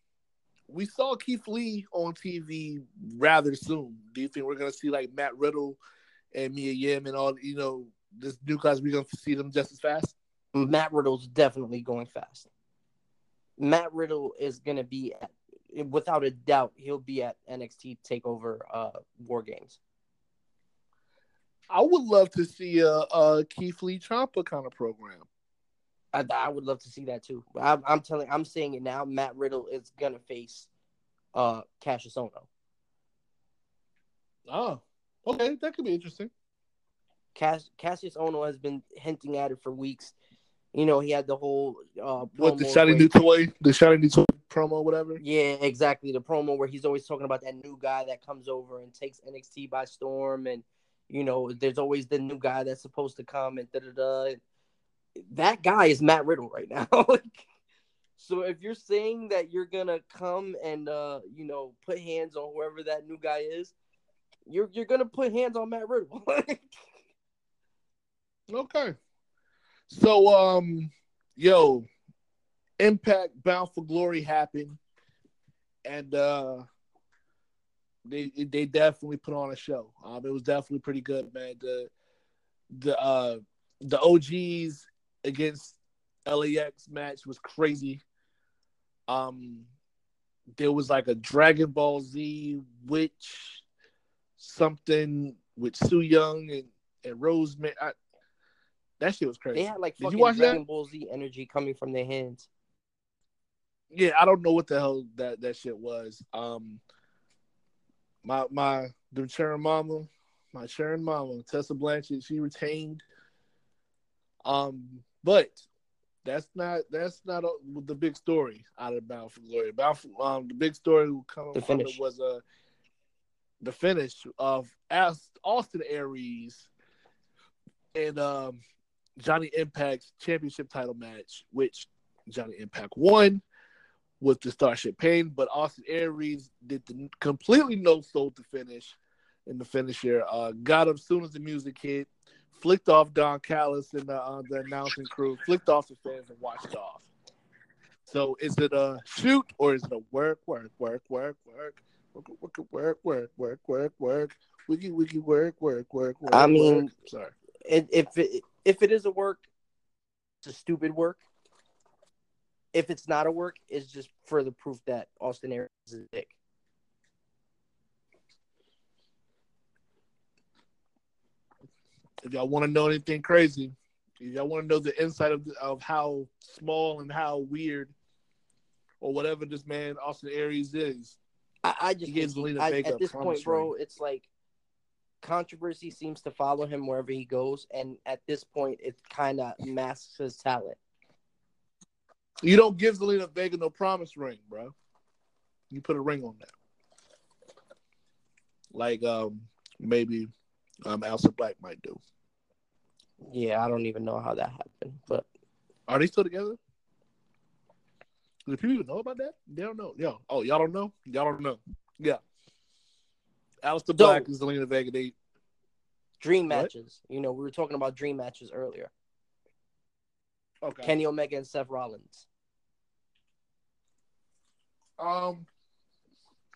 we saw Keith Lee on TV rather soon. Do you think we're gonna see like Matt Riddle and Mia Yim and all? You know, this new class we gonna see them just as fast? Matt Riddle's definitely going fast. Matt Riddle is going to be, at, without a doubt, he'll be at NXT Takeover uh, War Games. I would love to see a, a Keith Lee Ciampa kind of program. I, I would love to see that too. I'm, I'm telling, I'm saying it now. Matt Riddle is going to face uh, Kassius Ohno. Oh, okay, that could be interesting. Cass, Kassius Ohno has been hinting at it for weeks. You know, he had the whole uh, What the shiny new toy, the shiny new toy promo, whatever. Yeah, exactly. The promo where he's always talking about that new guy that comes over and takes NXT by storm, and you know, there's always the new guy that's supposed to come and da da da. That guy is Matt Riddle right now. So if you're saying that you're gonna come and uh, you know, put hands on whoever that new guy is, you're you're gonna put hands on Matt Riddle. Okay. So, um, yo, Impact Bound for Glory happened, and uh, they they definitely put on a show. Um, it was definitely pretty good, man. The the uh the OGs against LAX match was crazy. Um, there was like a Dragon Ball Z witch something with Su Yung and and Rosemary. I, that shit was crazy. they had like Did you fucking watch that? Dragon Ball Z energy coming from their hands. yeah, I don't know what the hell that that shit was. Um, my my the Sharon mama, my Sharon mama, Tessa Blanchard, she retained. Um, but that's not that's not a, the big story out of Bound for Glory. Bound for, um, the big story coming The from it was uh the finish of Austin Aries and um Johnny Impact's championship title match, which Johnny Impact won with the Starship Pain, but Austin Aries did the completely no soul to finish in the finisher. Uh, got up soon as the music hit, flicked off Don Callis and the, uh, the announcing crew, flicked off the fans and watched off. So is it a shoot or is it a work, work, work, work, work, work, work, work, work, work, work, work, wiki, wiki, work, work, work, work? I mean- work? sorry. It, if it, if it is a work, it's a stupid work. If it's not a work, it's just further proof that Austin Aries is a dick. if y'all want to know anything crazy, if y'all want to know the inside of, of how small and how weird or whatever this man Austin Aries is, I, I just He gives he- I- Vega at this point, bro, it's like controversy seems to follow him wherever he goes, and at this point, it kind of masks his talent. You don't give Zelina Vega no promise ring, bro. You put a ring on that. Like um maybe um Alsa Black might do. Yeah, I don't even know how that happened, but Are they still together? Do people even know about that? They don't know. Yo, oh y'all don't know? Y'all don't know. Yeah. Aleister So- Black and Zelina Vega, they dream What? matches. You know, we were talking about dream matches earlier. okay. Kenny Omega and Seth Rollins. um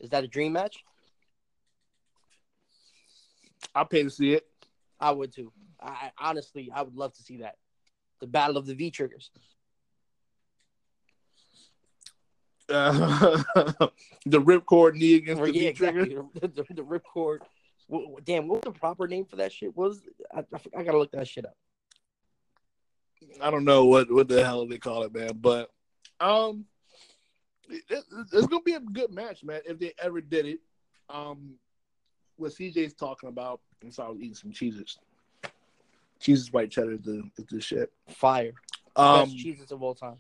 Is that a dream match? I pay to see it. I would too. I- honestly, I would love to see that. The battle of the V triggers. Uh, the ripcord knee against Or, the yeah, V trigger. exactly. The, the, the ripcord. Wh- Damn, what was the proper name for that shit? What was I, I, I gotta look that shit up. I don't know what what the hell they call it, man. But um, it, it- it's gonna be a good match, man. If they ever did it, um, what CJ's talking about. I'm sorry, I was eating some cheeses. Cheeses white cheddar is the is the shit. Fire. Um, Best cheeses of all time.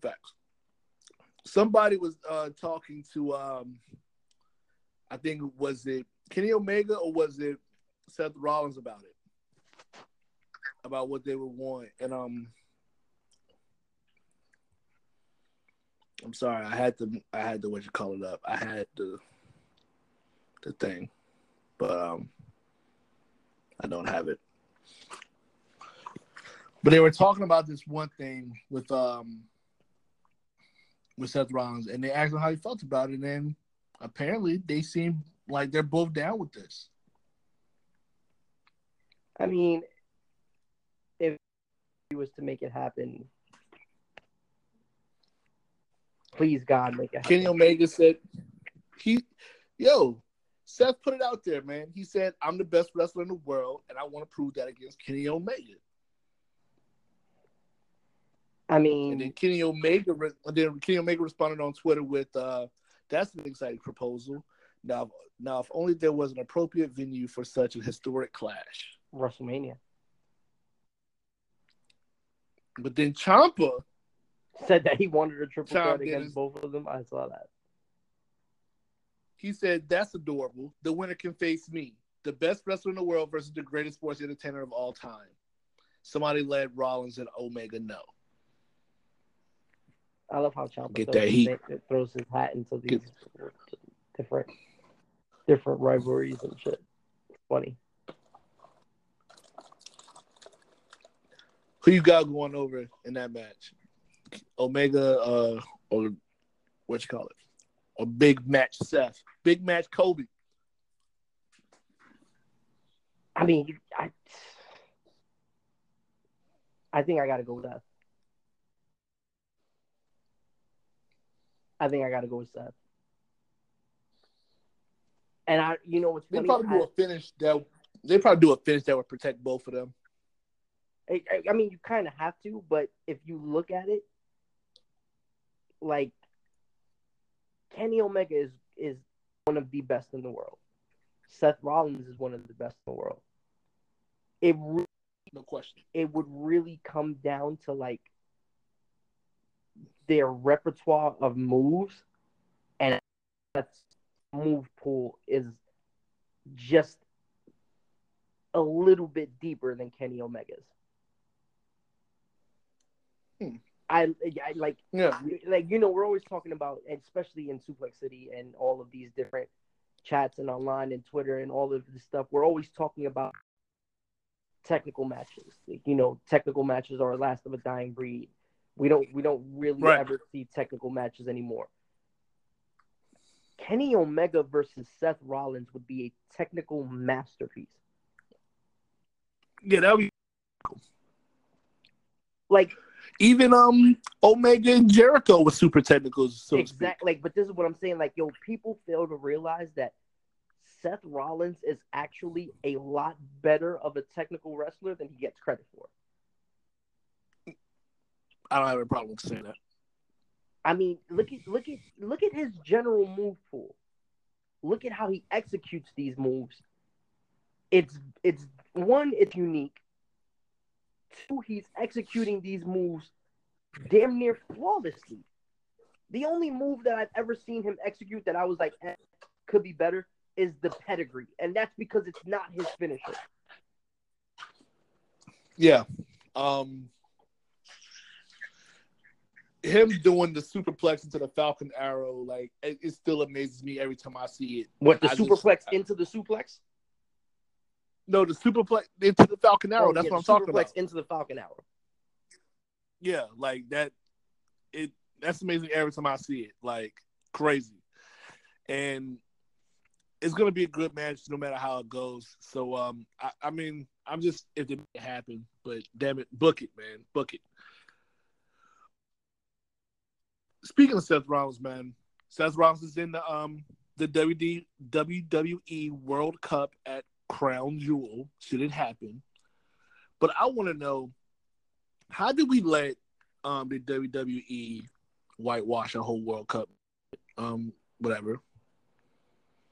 Facts. Somebody was uh talking to um, I think was it Kenny Omega or was it Seth Rollins about it? About what they would want, and um, I'm sorry, I had to, I had to what you call it up. I had the, the thing, but um, I don't have it. But they were talking about this one thing with um, with Seth Rollins, and they asked him how he felt about it, and apparently they seem like they're both down with this. I mean, if he was to make it happen, please God, make it happen. Kenny Omega said he yo, Seth put it out there, man. He said, I'm the best wrestler in the world, and I want to prove that against Kenny Omega. I mean, And then Kenny Omega re- and then Kenny Omega responded on Twitter with uh that's an exciting proposal. Now now if only there was an appropriate venue for such a historic clash. WrestleMania But then Ciampa said that he wanted a triple threat against both of them. I saw that. He said, That's adorable. The winner can face me, the best wrestler in the world versus the greatest sports entertainer of all time. Somebody let Rollins and Omega know. I love how Ciampa Get throws, that his, heat. throws his hat into these Get- different different rivalries and shit. It's funny. Who you got going over in that match? Omega uh or what you call it? Or big match Seth. Big match Kobe. I mean, I I think I got to go with Seth. I think I got to go with Seth. And I, you know what's They funny? probably do I- a finish that they probably do a finish that would protect both of them. I, I- mean, you kind of have to, but if you look at it, like Kenny Omega is is one of the best in the world. Seth Rollins is one of the best in the world. It re- No question. it would really come down to like their repertoire of moves, and that move pool is just a little bit deeper than Kenny Omega's. Hmm. I, I like Yeah. like you know we're always talking about especially in suplex city and all of these different chats and online and twitter and all of this stuff we're always talking about technical matches Like, you know technical matches are last of a dying breed we don't we don't really Right. ever see technical matches anymore. Kenny omega versus seth rollins would be a technical masterpiece. Yeah, that would be like even um Omega and Jericho with super technicals, so exactly like but this is what i'm saying like yo people fail to realize that seth rollins is actually a lot better of a technical wrestler than he gets credit for I don't have a problem with saying that. I mean, look at look at look at his general move pool. Look at how he executes these moves. It's it's one, it's unique. Two, he's executing these moves damn near flawlessly. The only move that I've ever seen him execute that I was like eh, could be better is the pedigree, and that's because it's not his finisher. Yeah. Um him doing the superplex into the Falcon Arrow, like it, it still amazes me every time I see it. What the I just- superplex into the suplex? No, the superplex into the Falcon Arrow. Oh, that's yeah, what I'm talking superplex about. into the Falcon Arrow. Yeah, like that. It that's amazing every time I see it. Like crazy, and it's gonna be a good match no matter how it goes. So um, I, I mean, I'm just if it happen, but damn it, book it, man, book it. Speaking of Seth Rollins, man, Seth Rollins is in the um the WD, WWE World Cup at Crown Jewel. Should it happen? But I want to know how did we let um the WWE whitewash a whole World Cup? Um, whatever.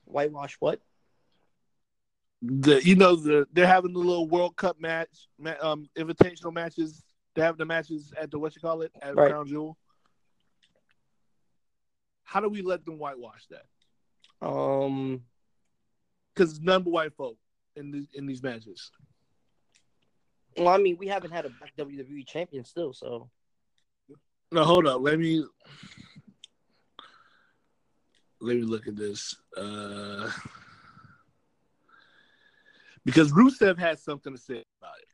Whitewash what? The you know the they're having the little World Cup match, ma- um, invitational matches. They have the matches at the what you call it at Right. Crown Jewel. How do we let them whitewash that? Um, Because none but white folk in these in these matches. well, I mean, we haven't had a WWE champion still, so No, hold up. Let me let me look at this. Uh, because Rusev has something to say about it.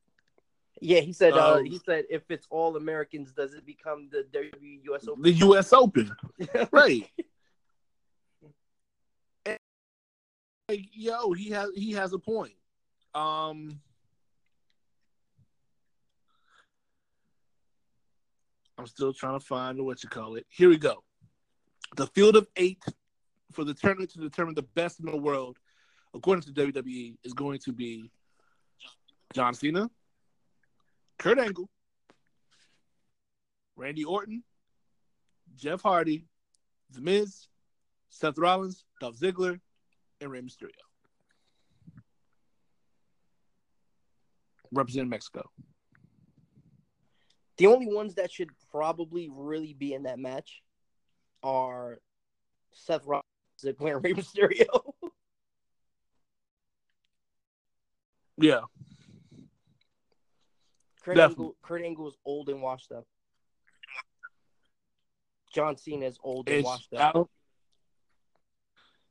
Yeah, he said. Uh, Um, he said if it's all Americans, does it become the WWE US Open? The U.S. Open, right? And, like, yo, he has he has a point. Um, I'm still trying to find what you call it. Here we go. The field of eight for the tournament to determine the best in the world, according to WWE, is going to be John Cena, Kurt Angle, Randy Orton, Jeff Hardy, The Miz, Seth Rollins, Dolph Ziggler, and Rey Mysterio. Representing Mexico. The only ones that should probably really be in that match are Seth Rollins, Ziggler, and Rey Mysterio. Yeah. Kurt Definitely. Angle, Kurt Angle is old and washed up. John Cena is old and It's washed up. out.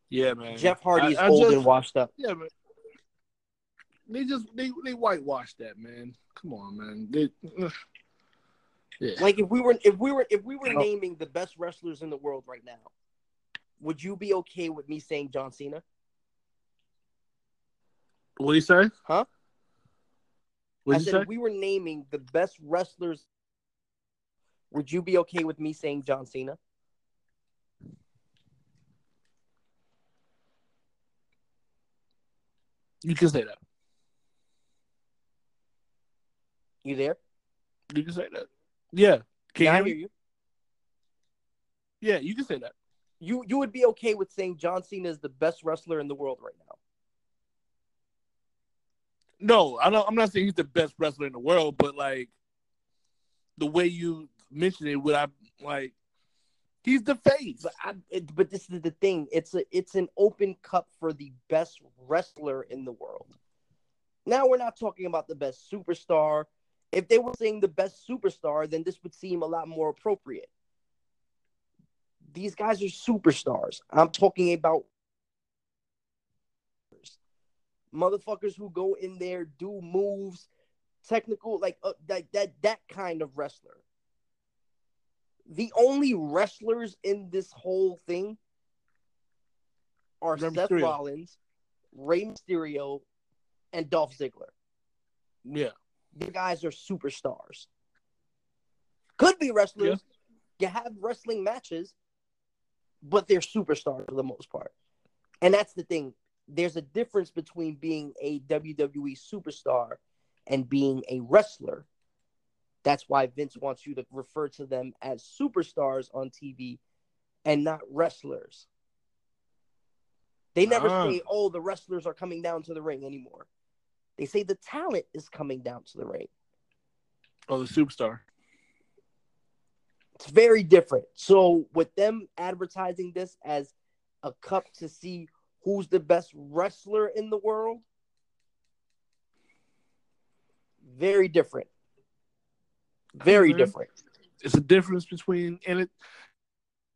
Yeah, man. Jeff Hardy is I old just- and washed up. Yeah, man. They just they they whitewashed that, man. Come on, man. They, yeah. Like if we were if we were if we were oh. naming the best wrestlers in the world right now, would you be okay with me saying John Cena? What do you say? Huh? What I said if we were naming the best wrestlers, would you be okay with me saying John Cena? You can say that. You there? You can say that. Yeah. Can yeah, you I hear hear me? you. Yeah, you can say that. You you would be okay with saying John Cena is the best wrestler in the world right now. No, I don't. I'm not saying he's the best wrestler in the world, but like the way you mentioned it, would I like? He's the face. But I, it, but this is the thing. It's a it's an open cup for the best wrestler in the world. Now we're not talking about the best superstar. If they were saying the best superstar, then this would seem a lot more appropriate. These guys are superstars. I'm talking about motherfuckers who go in there, do moves, technical, like uh, that that that kind of wrestler the only wrestlers in this whole thing are Rey Seth Mysterio. Rollins, Rey Mysterio, and Dolph Ziggler. yeah, The guys are superstars. Could be wrestlers. You have wrestling matches, but they're superstars for the most part. And that's the thing. There's a difference between being a WWE superstar and being a wrestler. That's why Vince wants you to refer to them as superstars on TV and not wrestlers. They never Ah. say, "Oh, the wrestlers are coming down to the ring anymore." They say the talent is coming down to the ring. Oh, the superstar. It's very different. So with them advertising this as a cup to see who's the best wrestler in the world, very different. Very different. It's a difference between and it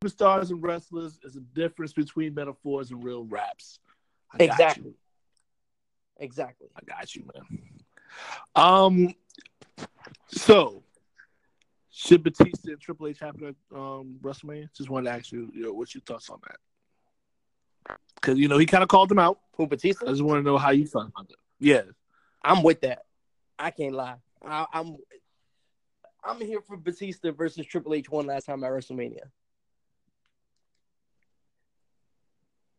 superstars and wrestlers is a difference between metaphors and real raps. I Exactly. Exactly. I got you, man. Um, so should Batista and Triple H happen at um, WrestleMania? Just wanted to ask you, you know, what's your thoughts on that? Because you know he kind of called them out. Who Batista? I just want to know how you felt about that. Yeah, I'm with that. I can't lie. I, I'm I'm here for Batista versus Triple H one last time at WrestleMania.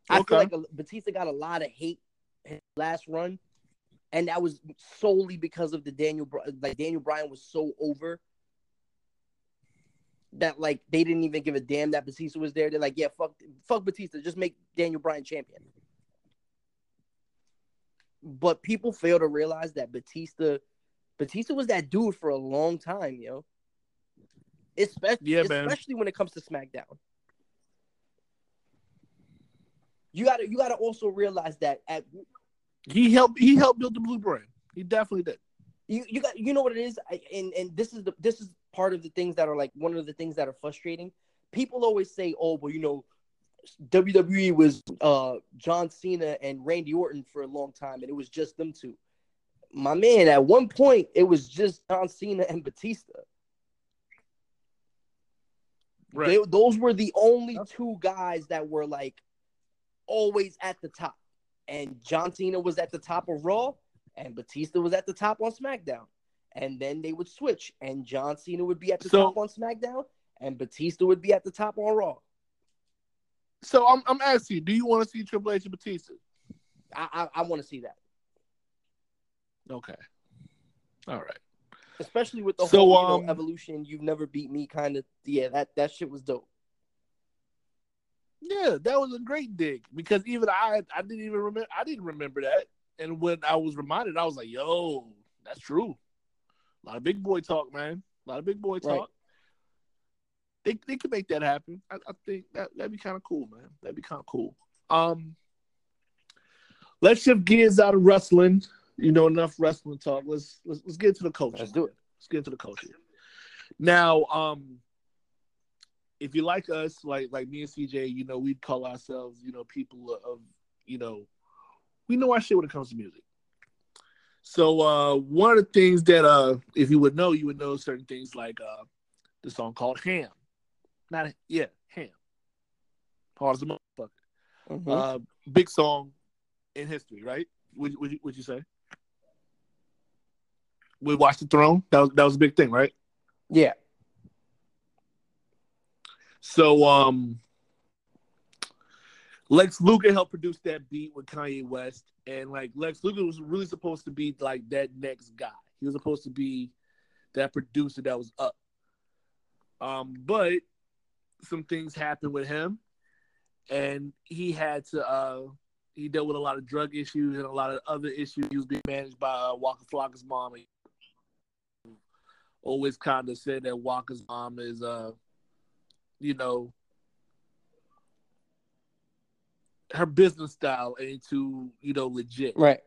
I Okay. feel like a, Batista got a lot of hate his last run, and that was solely because of the Daniel like Daniel Bryan was so over that like they didn't even give a damn that Batista was there. They're like, yeah, fuck, fuck Batista, just make Daniel Bryan champion. But people fail to realize that Batista, Batista was that dude for a long time, yo. Especially, Yeah, especially when it comes to SmackDown. You gotta, you gotta also realize that at he helped. He helped build the blue brand. He definitely did. you you got you know what it is I, and and this is the this is part of the things that are like one of the things that are frustrating. People always say oh well you know WWE was uh John Cena and Randy Orton for a long time and it was just them two. My man at one point it was just John Cena and Batista. They, those were the only two guys that were like always at the top. And John Cena was at the top of Raw and Batista was at the top on SmackDown. And then they would switch, and John Cena would be at the So- top on SmackDown, and Batista would be at the top on Raw. So I'm I'm asking you, do you want to see Triple H and Batista? I I, I want to see that, Okay. All right. especially with the So, whole you know, um, evolution. You've never beat me, kind of. Yeah, that that shit was dope. Yeah, that was a great dig because even I I didn't even remember I didn't remember that. And when I was reminded, I was like, yo, that's true. A lot of big boy talk, man. A lot of big boy talk. Right. They they could make that happen. I, I think that that'd be kind of cool, man. That'd be kind of cool. Um let's shift gears out of wrestling. You know, enough wrestling talk. Let's let's let's get to the culture. Let's do it. Let's get into the culture. Now, um, if you like us, like like me and CJ, you know, we'd call ourselves, you know, people of, you know, we know our shit when it comes to music. So uh one of the things that uh if you would know, you would know certain things like uh the song called Ham. Not yeah, Ham. Hard as a motherfucker. Mhm. Uh big song in history, right? Would would you, would you say? We watched the throne. That was that was a big thing, right? yeah, So um Lex Luger helped produce that beat with Kanye West, and like Lex Luger was really supposed to be like that next guy. He was supposed to be that producer that was up. Um, but some things happened with him, and he had to. uh He dealt with a lot of drug issues and a lot of other issues. He was being managed by uh, Waka Flocka's mom. He always kind of said that Waka's mom is, uh, you know, her business style ain't too, you know, legit. right.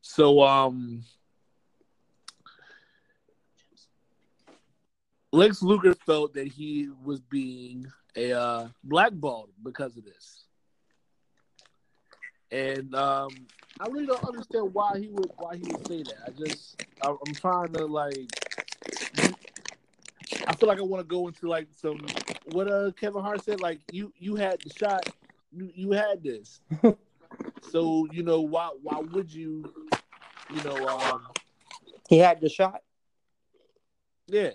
So um Lex Luger felt that he was being a uh, blackballed because of this. And um I really don't understand why he would why he would say that. I just I, I'm trying to like I feel like I want to go into like some what uh Kevin Hart said like you you had the shot you, you had this. so, you know, why why would you you know, um, He had the shot. yeah.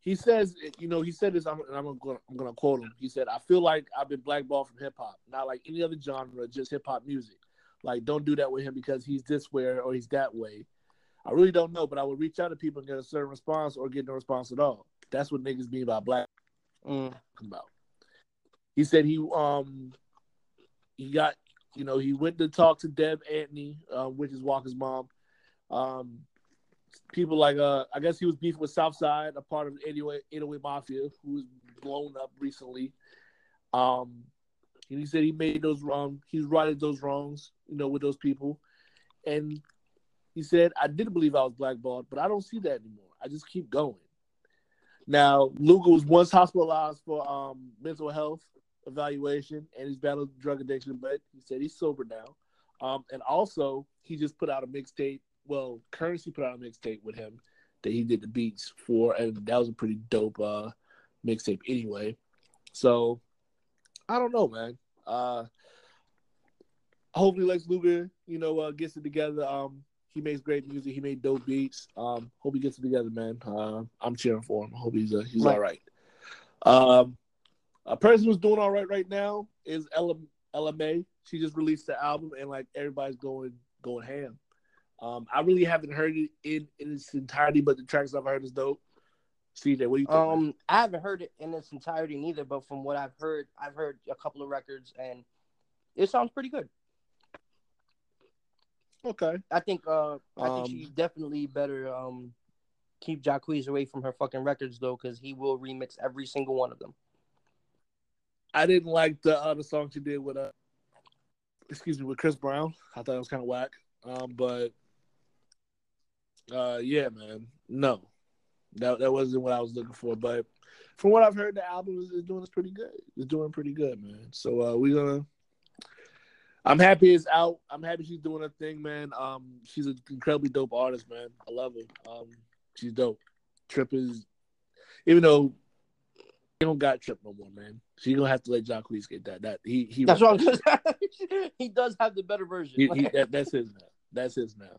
He says, you know, he said this. I'm, and I'm gonna, I'm gonna quote him. He said, "I feel like I've been blackballed from hip hop, not like any other genre, just hip hop music. like don't do that with him because he's this way or he's that way. I really don't know, but I would reach out to people and get a certain response or get no response at all. That's what niggas mean by black Mm. about. He said he um he got you know he went to talk to Deb Antney, uh, which is Waka's mom. Um, people like uh I guess he was beefing with Southside, a part of 808, 808 Mafia, who was blown up recently. Um, and he said he made those wrong. He's righted those wrongs, you know, with those people. And he said, I didn't believe I was blackballed, but I don't see that anymore. I just keep going. Now, Luger was once hospitalized for um, mental health evaluation and he's battled drug addiction, but he said he's sober now. Um, and also, he just put out a mixtape. Well, Currency put out a mixtape with him that he did the beats for, and that was a pretty dope uh, mixtape anyway. So, I don't know, man. Uh, hopefully, Lex Luger, you know, uh, gets it together. Um, he makes great music. He made dope beats. Um, hope he gets it together, man. Uh, I'm cheering for him. I hope he's uh, he's Right. all right. Um, a person who's doing all right right now is Ella Ella Mai. She just released the album, and like everybody's going going ham. Um, I really haven't heard it in in its entirety, but the tracks I've heard is dope. CJ, what do you think? man? Um, I haven't heard it in its entirety neither, but from what I've heard, I've heard a couple of records, and it sounds pretty good. Okay, I think uh, I think Um, she definitely better um keep Jacquees away from her fucking records though, because he will remix every single one of them. I didn't like the other song she did with uh, excuse me, with Chris Brown. I thought it was kind of whack. Um, but uh, yeah, man, no, that that wasn't what I was looking for. But from what I've heard, the album is, is doing is pretty good. It's doing pretty good, man. So uh, we're gonna. I'm happy it's out. I'm happy she's doing her thing, man. Um, she's an incredibly dope artist, man. I love her. Um, she's dope. Trip is, even though he don't got Trip no more, man. She gonna have to let Jacquees get that. That he he. That's what I'm he does have the better version. He, he, that, that's his now. That's his now.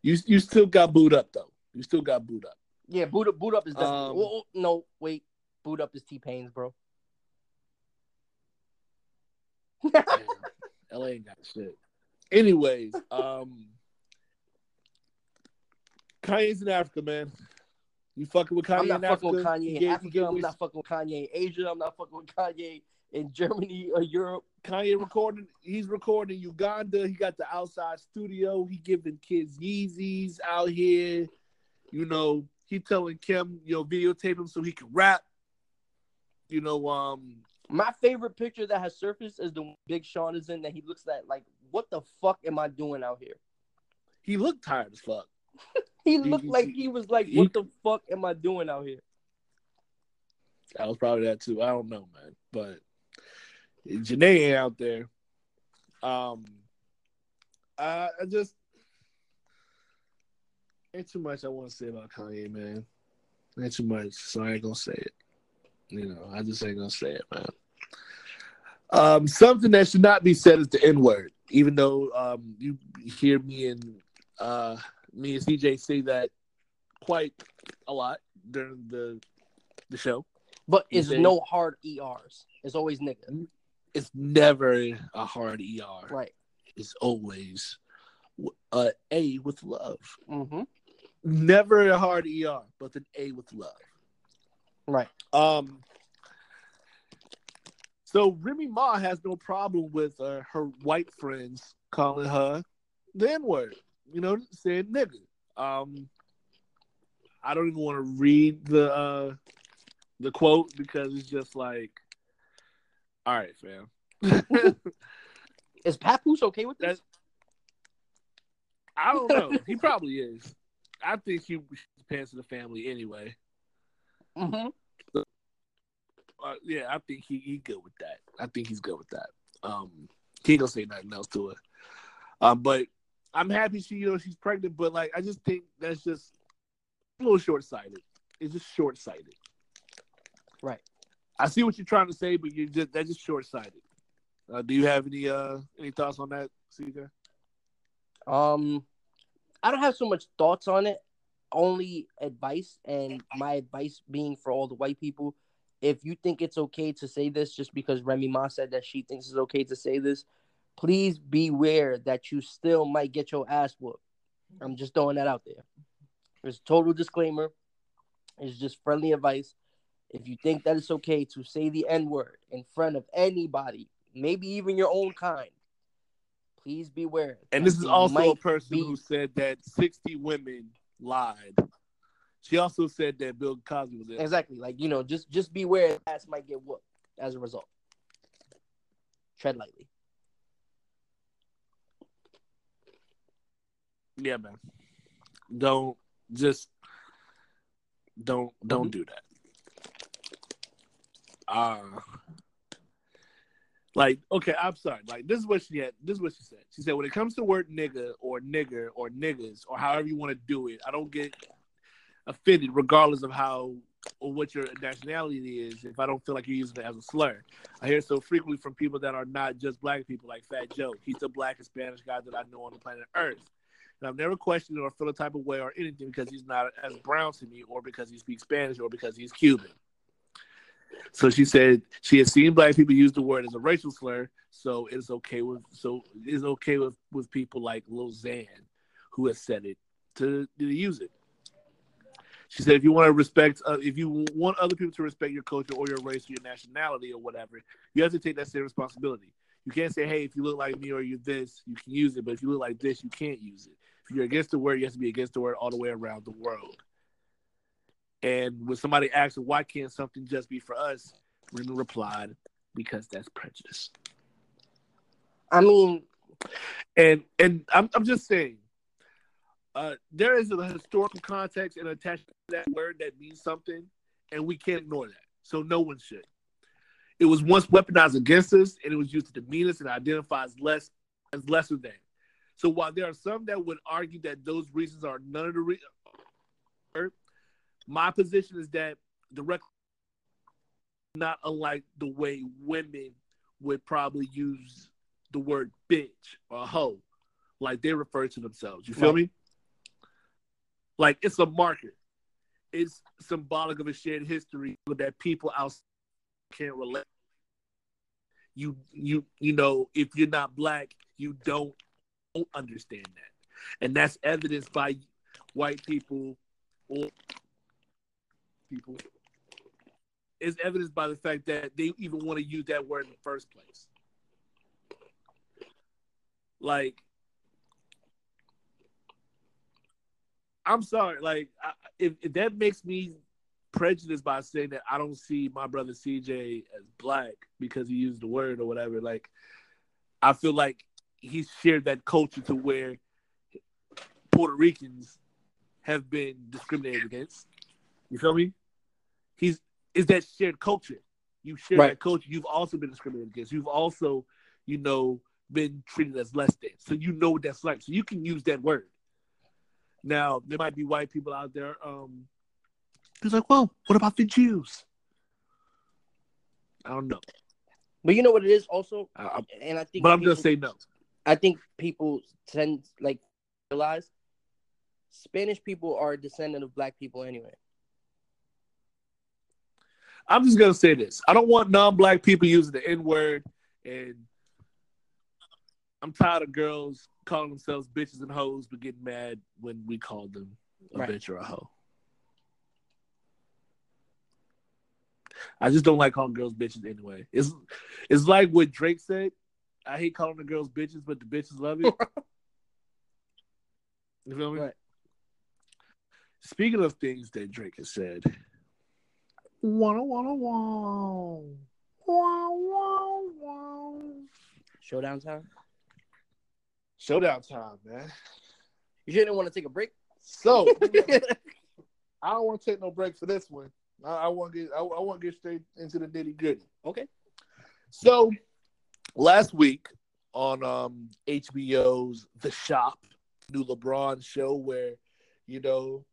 You you still got Boo'd Up though. You still got Boo'd Up. yeah, Boo'd Up, Boo'd Up is. Um, oh, no, wait, Boo'd Up is T Pain's, bro. LA ain't got shit. Anyways, um, Kanye's in Africa, man. You fucking with Kanye I'm not in fucking with Kanye in Africa. I'm not fucking with Kanye in Asia. I'm not fucking with Kanye in Germany or Europe. Kanye recording. He's recording Uganda. He got the outside studio. He giving kids Yeezys out here. You know, he telling Kim, you know, videotape him so he can rap. You know, um, My favorite picture that has surfaced is the one Big Sean is in that he looks at like, what the fuck am I doing out here? he looked tired as fuck. He looked like he was like, what the fuck am I doing out here? That was probably that too. I don't know, man. But Janae ain't out there. Um, I, I just ain't too much I want to say about Kanye, man. Ain't too much, so I ain't gonna say it. You know, I just ain't gonna say it, man. Um, something that should not be said is the N word. Even though um, you hear me and uh, me and CJ say that quite a lot during the the show. But it's no hard ERs. It's always nigga. it's never a hard ER. Right. It's always a A with love. Mm-hmm. Never a hard ER, but an A with love. Right. Um. So Remy Ma has no problem with uh, her white friends calling her the N word. You know, saying nigga. Um. I don't even want to read the uh, the quote because it's just like, all right, fam. Is Papoose okay with this? I don't know. he probably is. I think he pants in the family anyway. Mm-hmm. Uh, yeah, I think he he good with that. I think he's good with that. Um, he gonna say nothing else to her. Um, but I'm happy she you know she's pregnant. But like, I just think that's just a little short sighted. It's just short sighted. Right. I see what you're trying to say, but you just that's just short sighted. Uh, do you have any uh any thoughts on that, CJ? Um, I don't have so much thoughts on it. Only advice, and my advice being for all the white people: if you think it's okay to say this, just because Remy Ma said that she thinks it's okay to say this, please beware that you still might get your ass whooped. I'm just throwing that out there. There's a total disclaimer. It's just friendly advice. If you think that it's okay to say the N word in front of anybody, maybe even your own kind, please beware. And this is also a person be- who said that 60 women lied. She also said that Bill Cosby was in. exactly like you know, just just beware ass might get whooped as a result. Tread lightly. Yeah, man. Don't just don't don't Mhm. do that. Uh like okay, I'm sorry. Like this is what she had. This is what she said. She said when it comes to the word nigga or nigger or niggas or however you want to do it, I don't get offended regardless of how or what your nationality is if I don't feel like you're using it as a slur. I hear so frequently from people that are not just black people, like Fat Joe. He's the blackest Spanish guy that I know on the planet Earth. And I've never questioned or feel a type of way or anything because he's not as brown to me or because he speaks Spanish or because he's Cuban. So she said she has seen black people use the word as a racial slur, so it's okay with so it's okay with, with people like Lil Xan who has said it to, to use it. She said, if you want to respect, uh, if you want other people to respect your culture or your race or your nationality or whatever, you have to take that same responsibility. You can't say, hey, if you look like me or you're this, you can use it, but if you look like this, you can't use it. If you're against the word, you have to be against the word all the way around the world. And when somebody asks, why can't something just be for us? Remy replied, because that's prejudice. I mean, And and I'm I'm just saying, uh, there is a historical context and attached to that word that means something, and we can't ignore that. So no one should. It was once weaponized against us, and it was used to demean us and identify as less as lesser than. So while there are some that would argue that those reasons are none of the re- my position is that the record not unlike the way women would probably use the word bitch or hoe, like they refer to themselves. You feel Right. me? Like it's a marker. It's symbolic of a shared history that people outside can't relate. You you you know, if you're not black, you don't, don't understand that. And that's evidenced by white people or people. It's evidenced by the fact that they even want to use that word in the first place. Like, I'm sorry. Like, I, if, if that makes me prejudiced by saying that I don't see my brother CJ as black because he used the word or whatever, like, I feel like he's shared that culture to where Puerto Ricans have been discriminated against. You feel me? He's is that shared culture. You share Right. that culture. You've also been discriminated against. You've also, you know, been treated as less than. So you know what that's like. So you can use that word. Now there might be white people out there. Um, who's like, well, what about the Jews? I don't know, but you know what it is also, I, and I think. but I'm people- gonna say no. I think people tend like realize Spanish people are a descendant of black people anyway. I'm just gonna say this. I don't want non-black people using the N-word, and I'm tired of girls calling themselves bitches and hoes, but getting mad when we call them a Right. bitch or a hoe. I just don't like calling girls bitches anyway. It's it's like what Drake said. I hate calling the girls bitches, but the bitches love it. you feel me? Right. Speaking of things that Drake has said, Wanna wanna wow. Wow wow wow. Showdown time. Showdown time, man. You didn't want to take a break. So I don't want to take no break for this one. I, I want to get I, I want to get straight into the nitty gritty. okay. So last week on um HBO's The Shop, new LeBron show where you know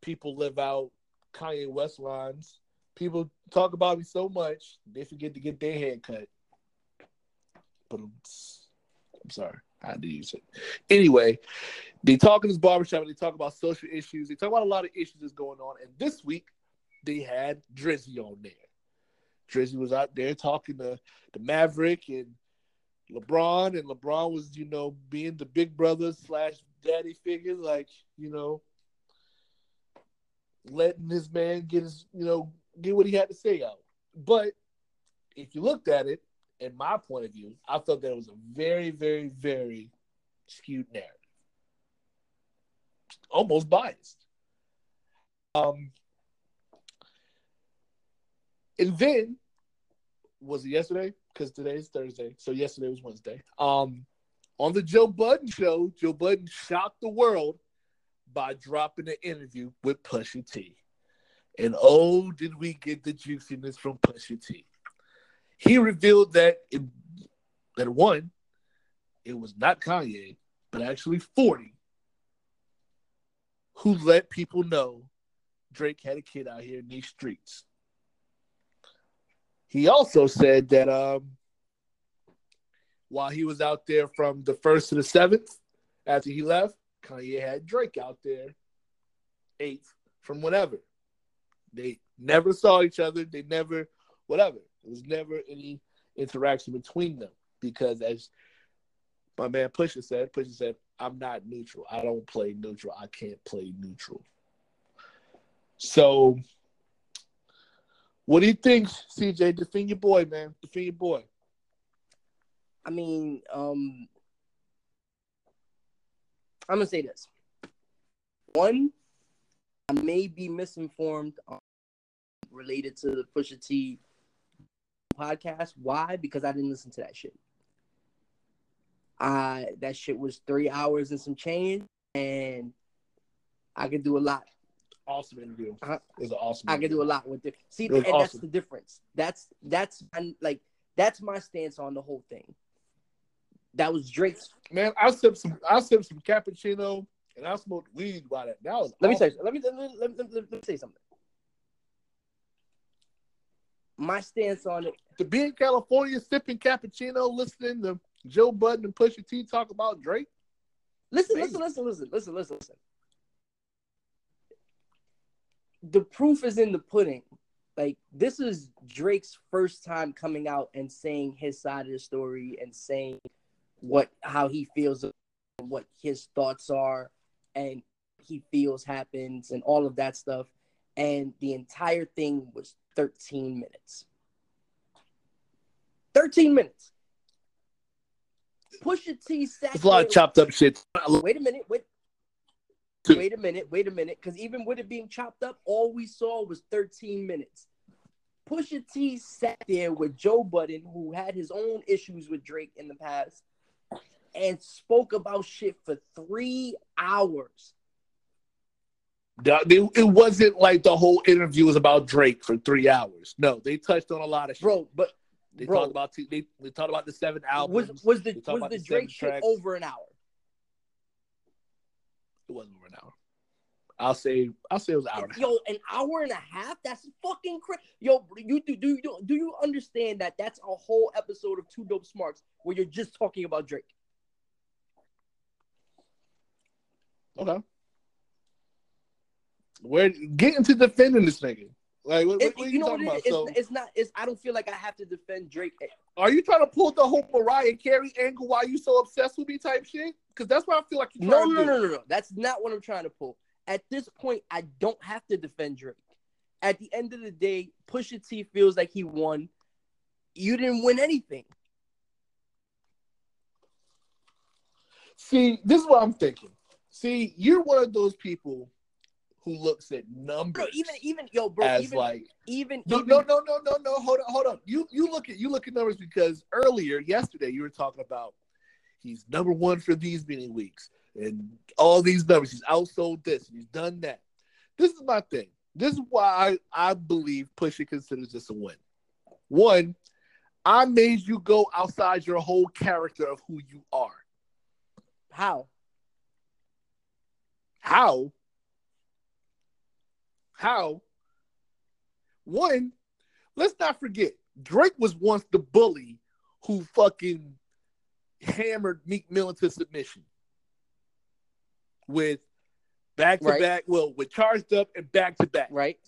people live out Kanye West lines. People talk about me so much they forget to get their hair cut. But I'm, I'm sorry, I had to use it. Anyway, they talk in this barbershop and they talk about social issues. They talk about a lot of issues that's going on. And this week they had Drizzy on there. Drizzy was out there talking to the Maverick and LeBron, and LeBron was, you know, being the big brother slash daddy figure, like, you know, letting his man get his, you know, get what he had to say out. But if you looked at it, in my point of view, I thought that it was a very, very, very skewed narrative. Almost biased. Um and then was it yesterday? Because today is Thursday. So yesterday was Wednesday. Um on the Joe Budden show, Joe Budden shocked the world by dropping an interview with Pusha T. And oh, did we get the juiciness from Pusha T. He revealed that it, that one, it was not Kanye, but actually 40 who let people know Drake had a kid out here in these streets. He also said that um, while he was out there from the first to the seventh, after he left, Kanye had Drake out there eighth from whatever. They never saw each other. They never, whatever. There was never any interaction between them because, as my man Pusha said, Pusha said, I'm not neutral. I don't play neutral. I can't play neutral. So, what do you think, CJ? Defend your boy, man. Defend your boy. I mean, um, I'm gonna say this. One, I may be misinformed um, related to the Pusha T podcast. Why? Because I didn't listen to that shit. I that shit was three hours and some change, and I could do a lot. Awesome interview. Uh-huh. It was awesome. I could do a lot with it. See, It and that's the difference. That's that's my, like that's my stance on the whole thing. That was Drake's. Man, I sipped some. I sipped some cappuccino and I smoked weed while that. That was. Let me say. Let me let me, let me, let me, let me say something. My stance on it. to be in California sipping cappuccino, listening to Joe Budden and Pusha T talk about Drake. Listen, Maybe. listen, listen, listen, listen, listen, listen. The proof is in the pudding. Like this is Drake's first time coming out and saying his side of the story and saying what how he feels what his thoughts are and he feels happens and all of that stuff. And the entire thing was 13 minutes. 13 minutes. Pusha T sat There's a lot of chopped up shit. Wait a minute. Wait. Wait a minute. Wait a minute. Because even with it being chopped up, all we saw was 13 minutes. Pusha T sat there with Joe Budden, who had his own issues with Drake in the past, and spoke about shit for three hours. It it wasn't like the whole interview was about Drake for three hours. No, they touched on a lot of shit. Bro, but they bro. talked about they, they talked about the seven albums. was was the was the the Drake shit tracks. over an hour? it wasn't over an hour. I'll say I'll say it was an hour. and a half. Yo, an hour and a half? That's fucking crazy. Yo, you do, do you do you understand that that's a whole episode of Two Dope Smarts where you're just talking about Drake? Okay. Where get into defending this nigga? Like what, It- what, you you, know what talking it about? It's, So it's not. It's. I don't feel like I have to defend Drake. Eh, are you trying to pull the whole Mariah Carey angle? Why you so obsessed with me type shit? Because that's what I feel like you're No, trying no, to do. no, no, no. That's not what I'm trying to pull. At this point, I don't have to defend Drake. At the end of the day, Pusha T feels like he won. You didn't win anything. See, this is what I'm thinking. See, you're one of those people who looks at numbers Bro, even even yo, bro, as even like even no, even, no, no, no, no, no. Hold on, hold on. You you look at you look at numbers because earlier yesterday you were talking about he's number one for these many weeks and all these numbers. He's outsold this and he's done that. This is my thing. This is why I, I believe Pusha considers this a win. One, I made you go outside your whole character of who you are. how? How? How? One, let's not forget, Drake was once the bully who fucking hammered Meek Mill into submission with back to Right. back, well, with charged up and back to back. Right?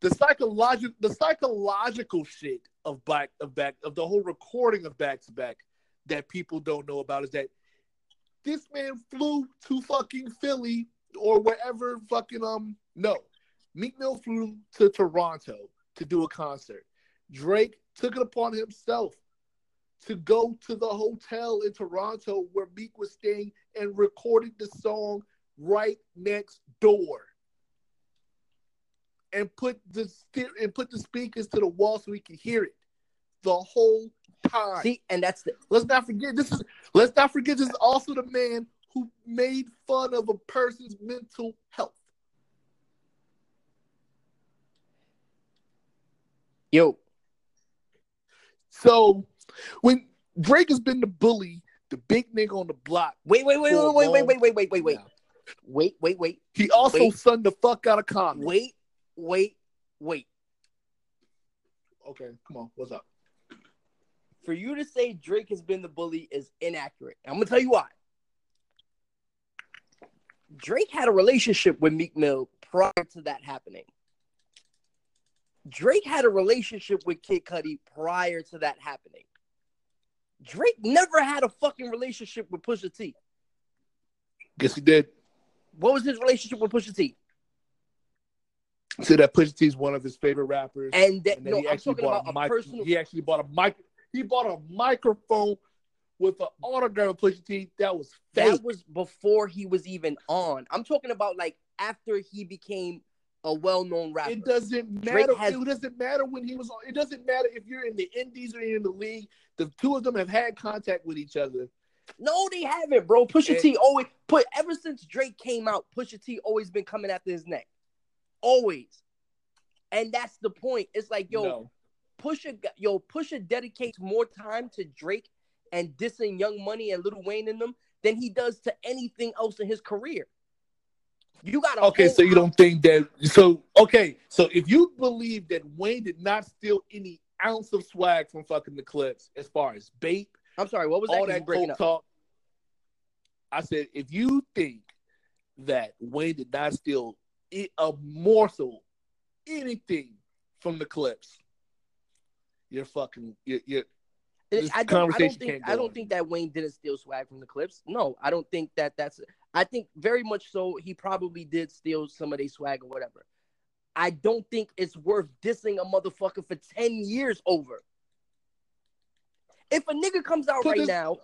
The psychological, the psychological shit of back of back of the whole recording of back to back, that people don't know about is that this man flew to fucking Philly or wherever fucking um no. Meek Mill flew to Toronto to do a concert. Drake took it upon himself to go to the hotel in Toronto where Meek was staying and recorded the song right next door. And put the and put the speakers to the wall so we could hear it the whole time. See, and that's the Let's not forget this is let's not forget this is also the man who made fun of a person's mental health. Yo. So when Drake has been the bully, the big nigga on the block, Wait, wait, wait, a wait, wait, wait, wait, wait, wait, wait, wait, wait, wait, he also Wait. sunned the fuck out of Common. wait, wait, wait. Okay, come on, what's up? For you to say Drake has been the bully is inaccurate. I'm gonna tell you why. Drake had a relationship with Meek Mill prior to that happening. Drake had a relationship with Kid Cudi prior to that happening. Drake never had a fucking relationship with Pusha T. Guess he did. What was his relationship with Pusha T? Said that Pusha T is one of his favorite rappers. And that and then no, he actually bought about a a mic. personal. He actually bought a mic. He bought a microphone with an autograph of Pusha T that was fake. That was before he was even on. I'm talking about like after he became a well-known rapper. It doesn't matter. has- It doesn't matter when he was on. It doesn't matter if you're in the Indies or you're in the league. The two of them have had contact with each other. No, they haven't, bro. Pusha And- T always put ever since Drake came out, Pusha T always been coming after his neck. Always. And that's the point. It's like, yo, no. Pusha yo, Pusha dedicates more time to Drake and dissing Young Money and Lil Wayne in them than he does to anything else in his career. You got Okay, so you don't think that? So okay, so if you believe that Wayne did not steal any ounce of swag from fucking the Clipse, as far as bait, I'm sorry, what was that? all that up. talk, I said if you think that Wayne did not steal a morsel, anything from the Clipse, you're fucking you're, you're I don't, I don't think I don't on. think that Wayne didn't steal swag from the Clipse. No, I don't think that that's. I think very much so. He probably did steal some of their swag or whatever. I don't think it's worth dissing a motherfucker for ten years over. If a nigga comes out right this- now,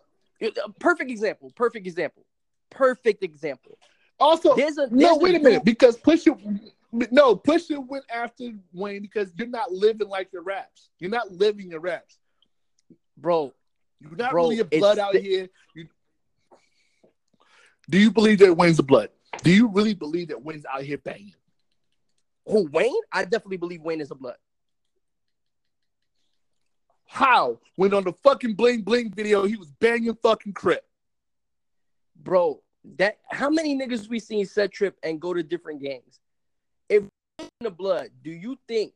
uh, perfect example, perfect example, perfect example. also There's a no. Wait a minute, because Pusha, no Pusha went after Wayne because you're not living like your raps. You're not living your raps. bro. You're not Bro, really a blood out the- here. You... Do you believe that Wayne's the blood? Do you really believe that Wayne's out here banging? Who Wayne? I definitely believe Wayne is a blood. How? When on the fucking bling bling video, he was banging fucking Crip. bro. That how many niggas we seen set trip and go to different gangs? If in the blood, do you think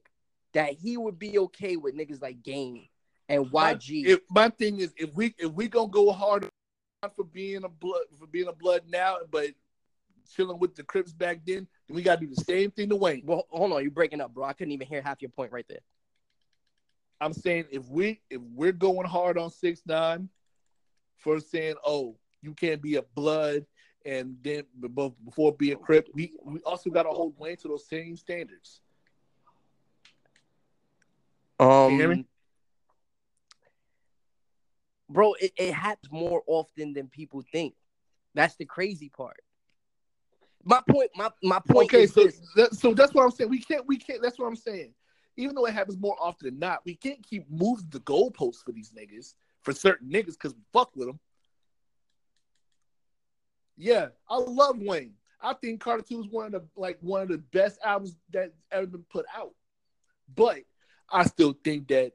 that he would be okay with niggas like Game and YG? If my thing is, if we if we gonna go hard for being a blood for being a blood now, but chilling with the Crips back then, then we gotta do the same thing to Wayne. well, hold on, you're breaking up, bro. I couldn't even hear half your point right there. I'm saying if we if we're going hard on six nine for saying, oh, you can't be a blood and then b- b- before being a crip, we we also gotta hold Wayne to those same standards. Um, you hear me? Bro, it, it happens more often than people think. That's the crazy part. My point, my my point Okay, is so that, so that's what I'm saying. We can't we can't. That's what I'm saying. Even though it happens more often than not, we can't keep moving the goalposts for these niggas for certain niggas because we fuck with them. Yeah, I love Wayne. I think Carter Two is one of the like one of the best albums that ever been put out. But I still think that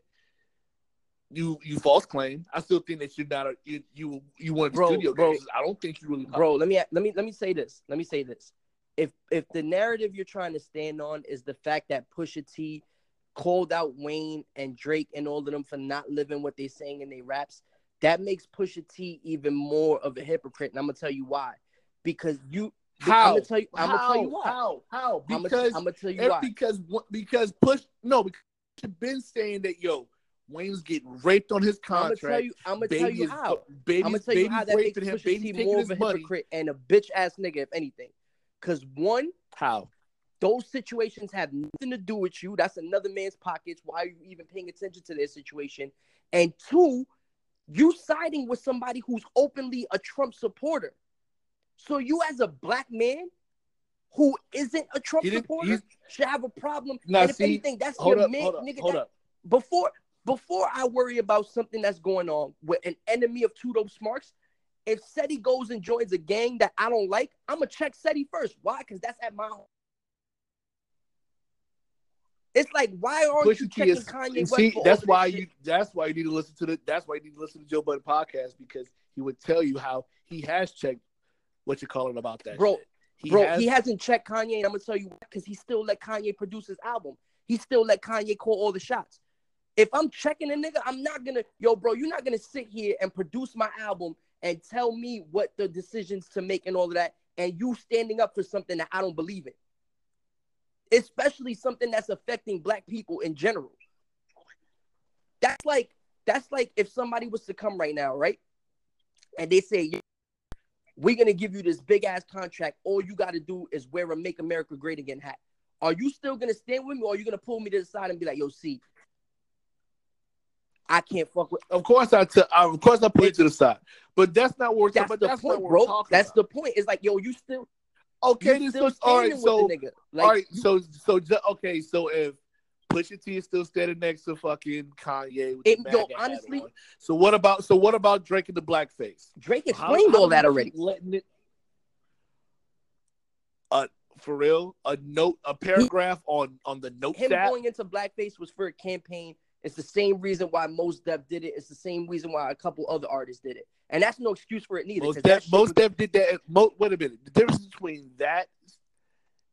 you you false claim. I still think that you're not a you you you the Bro, studio bro. guys. I don't think you really bro let me let me let me say this let me say this if if the narrative you're trying to stand on is the fact that pusha t called out wayne and drake and all of them for not living what they're saying in their raps that makes pusha t even more of a hypocrite and i'm gonna tell you why because you How? i'm gonna tell you i'm gonna tell you How? why How? How? I'm Because gonna, I'm gonna tell you why because because push no because you've been saying that yo Wayne's getting raped on his I'm gonna contract. tell you. I'm gonna tell you is- how. Baby's, I'm gonna tell you how that makes him. Pusha Baby's T more of a money. hypocrite and a bitch ass nigga, if anything. Because one, How? those situations have nothing to do with you. That's another man's pockets. Why are you even paying attention to their situation? And two, you siding with somebody who's openly a Trump supporter. So you, as a black man who isn't a Trump supporter, should have a problem. Now, and if see, anything, that's your up, man, hold up, nigga. hold that- up. before before I worry about something that's going on with an enemy of two dope smarts, if Seti goes and joins a gang that I don't like, I'm gonna check Seti first. Why? Because that's at my home. It's like, why aren't you Pusha checking is Kanye West? see, that's why you shit? that's why you need to listen to the that's why you need to listen to Joe Budden podcast because he would tell you how he has checked what you call it about that Bro, shit. He Bro, has, he hasn't checked Kanye, and I'm gonna tell you because he still let Kanye produce his album. He still let Kanye call all the shots. If I'm checking a nigga, I'm not gonna, yo, bro, you're not gonna sit here and produce my album and tell me what the decisions to make and all of that, and you standing up for something that I don't believe in. Especially something that's affecting black people in general. That's like that's like if somebody was to come right now, right? And they say, we're gonna give you this big ass contract. All you gotta do is wear a "Make America Great Again" hat. Are you still gonna stand with me, or are you gonna pull me to the side and be like, "Yo, see, I can't fuck with." of course I t- I- of course I put it to the side. But that's not what we're That's but the that's point, bro. That's about. the point. It's like, yo, you still, okay, you this still is all right. standing So the nigga. Like, all right, so so ju- okay, so if Pusha T is still standing next to fucking Kanye, with It- yo, honestly- on, so what about so what about Drake and the blackface? Drake explained how all do that already. keep Letting it, uh, for real, a note, a paragraph on on the note Him app. going into blackface was for a campaign. It's the same reason why Mos Def did it. It's the same reason why a couple other artists did it, and that's no excuse for it neither. Mos Def, Mos Def did that. Mo, wait a minute. The difference between that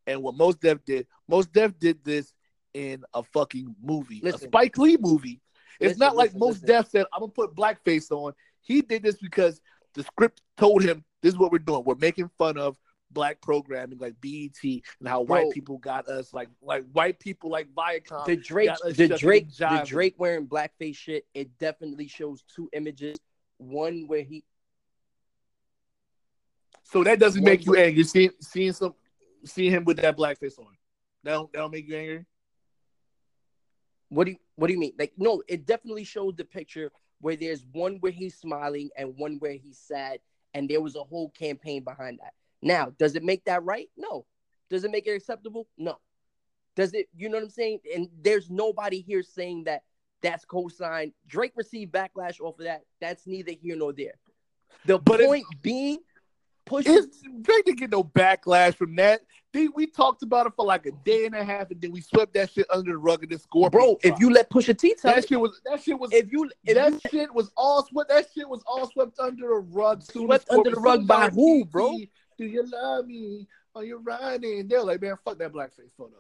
and what Mos Def did. Mos Def did this in a fucking movie, Listen. a Spike Lee movie. It's Listen, not like listen, Most. Def said, "I'm gonna put blackface on." He did this because the script told him, "This is what we're doing. We're making fun of." Black programming like BET and how Bro. white people got us like like white people like Viacom the Drake, the Drake, the. Drake wearing blackface shit. It definitely shows two images. One where he, So that doesn't make you angry. Seeing seeing some seeing him with that blackface on. That don't, that don't make you angry. what do you, what do you mean? Like, no, it definitely showed the picture where there's one where he's smiling and one where he's sad, and there was a whole campaign behind that. Now, does it make that right? No. Does it make it acceptable? No. Does it? You know what I'm saying? And there's nobody here saying that that's co-signed. Drake received backlash off of that. That's neither here nor there. The But point being, push It's Drake didn't get no backlash from that. They, we talked about it for like a day and a half, and then we swept that shit under the rug and then Scorpion. bro. If you let Pusha T tell that it, shit was that shit was if you if that you shit was all swept. That shit was all swept under the rug. Soon Swept under the rug by who, bro? Do you love me? Are you riding? They're like, man, fuck that blackface photo.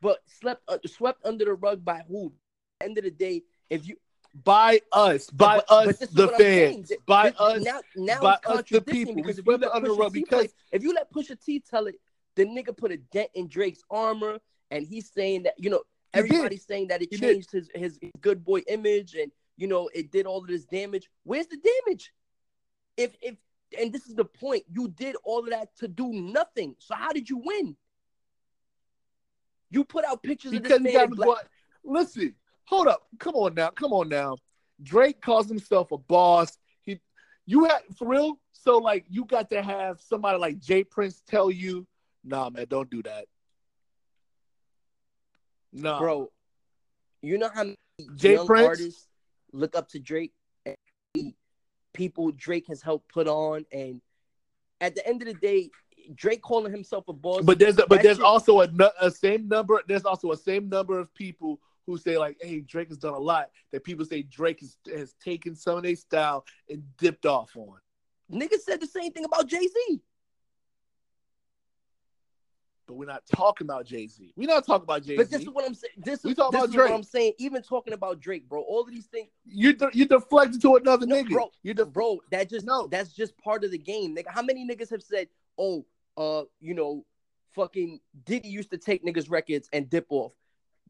but slept uh, swept under the rug by who? End of the day, if you By us, by But- us, but the what I'm saying. fans, by this- us. now, now by us, the people. because We if you swept under Pusha the rug T because- play, if you let Pusha T tell it, the nigga put a dent in Drake's armor, and he's saying that you know everybody's saying that it He changed his his good boy image, and you know it did all of this damage. Where's the damage? If if and this is the point, you did all of that to do nothing. So how did you win? You put out pictures because of this man got in the black. Listen, hold up, come on now, come on now. Drake calls himself a boss. He, you had for real. So like, you got to have somebody like Jay Prince tell you, "Nah, man, don't do that." No, bro. You know how many Jay young Prince? artists look up to Drake, and people Drake has helped put on, and at the end of the day, Drake calling himself a boss. But there's a, but there's shit- also a, a same number. There's also a same number of people who say like, "Hey, Drake has done a lot." That people say Drake has, has taken some of their style and dipped off on. niggas said the same thing about Jay Z. But we're not talking about Jay Z. We're not talking about Jay Z. But this is what I'm saying. This is, this is what I'm saying. Even talking about Drake, bro. All of these things, You de- you deflected to another No, nigga. bro. You def- bro. That just No. that's just part of the game, nigga. How many niggas have said, "Oh, uh, you know, fucking Diddy used to take niggas records and dip off."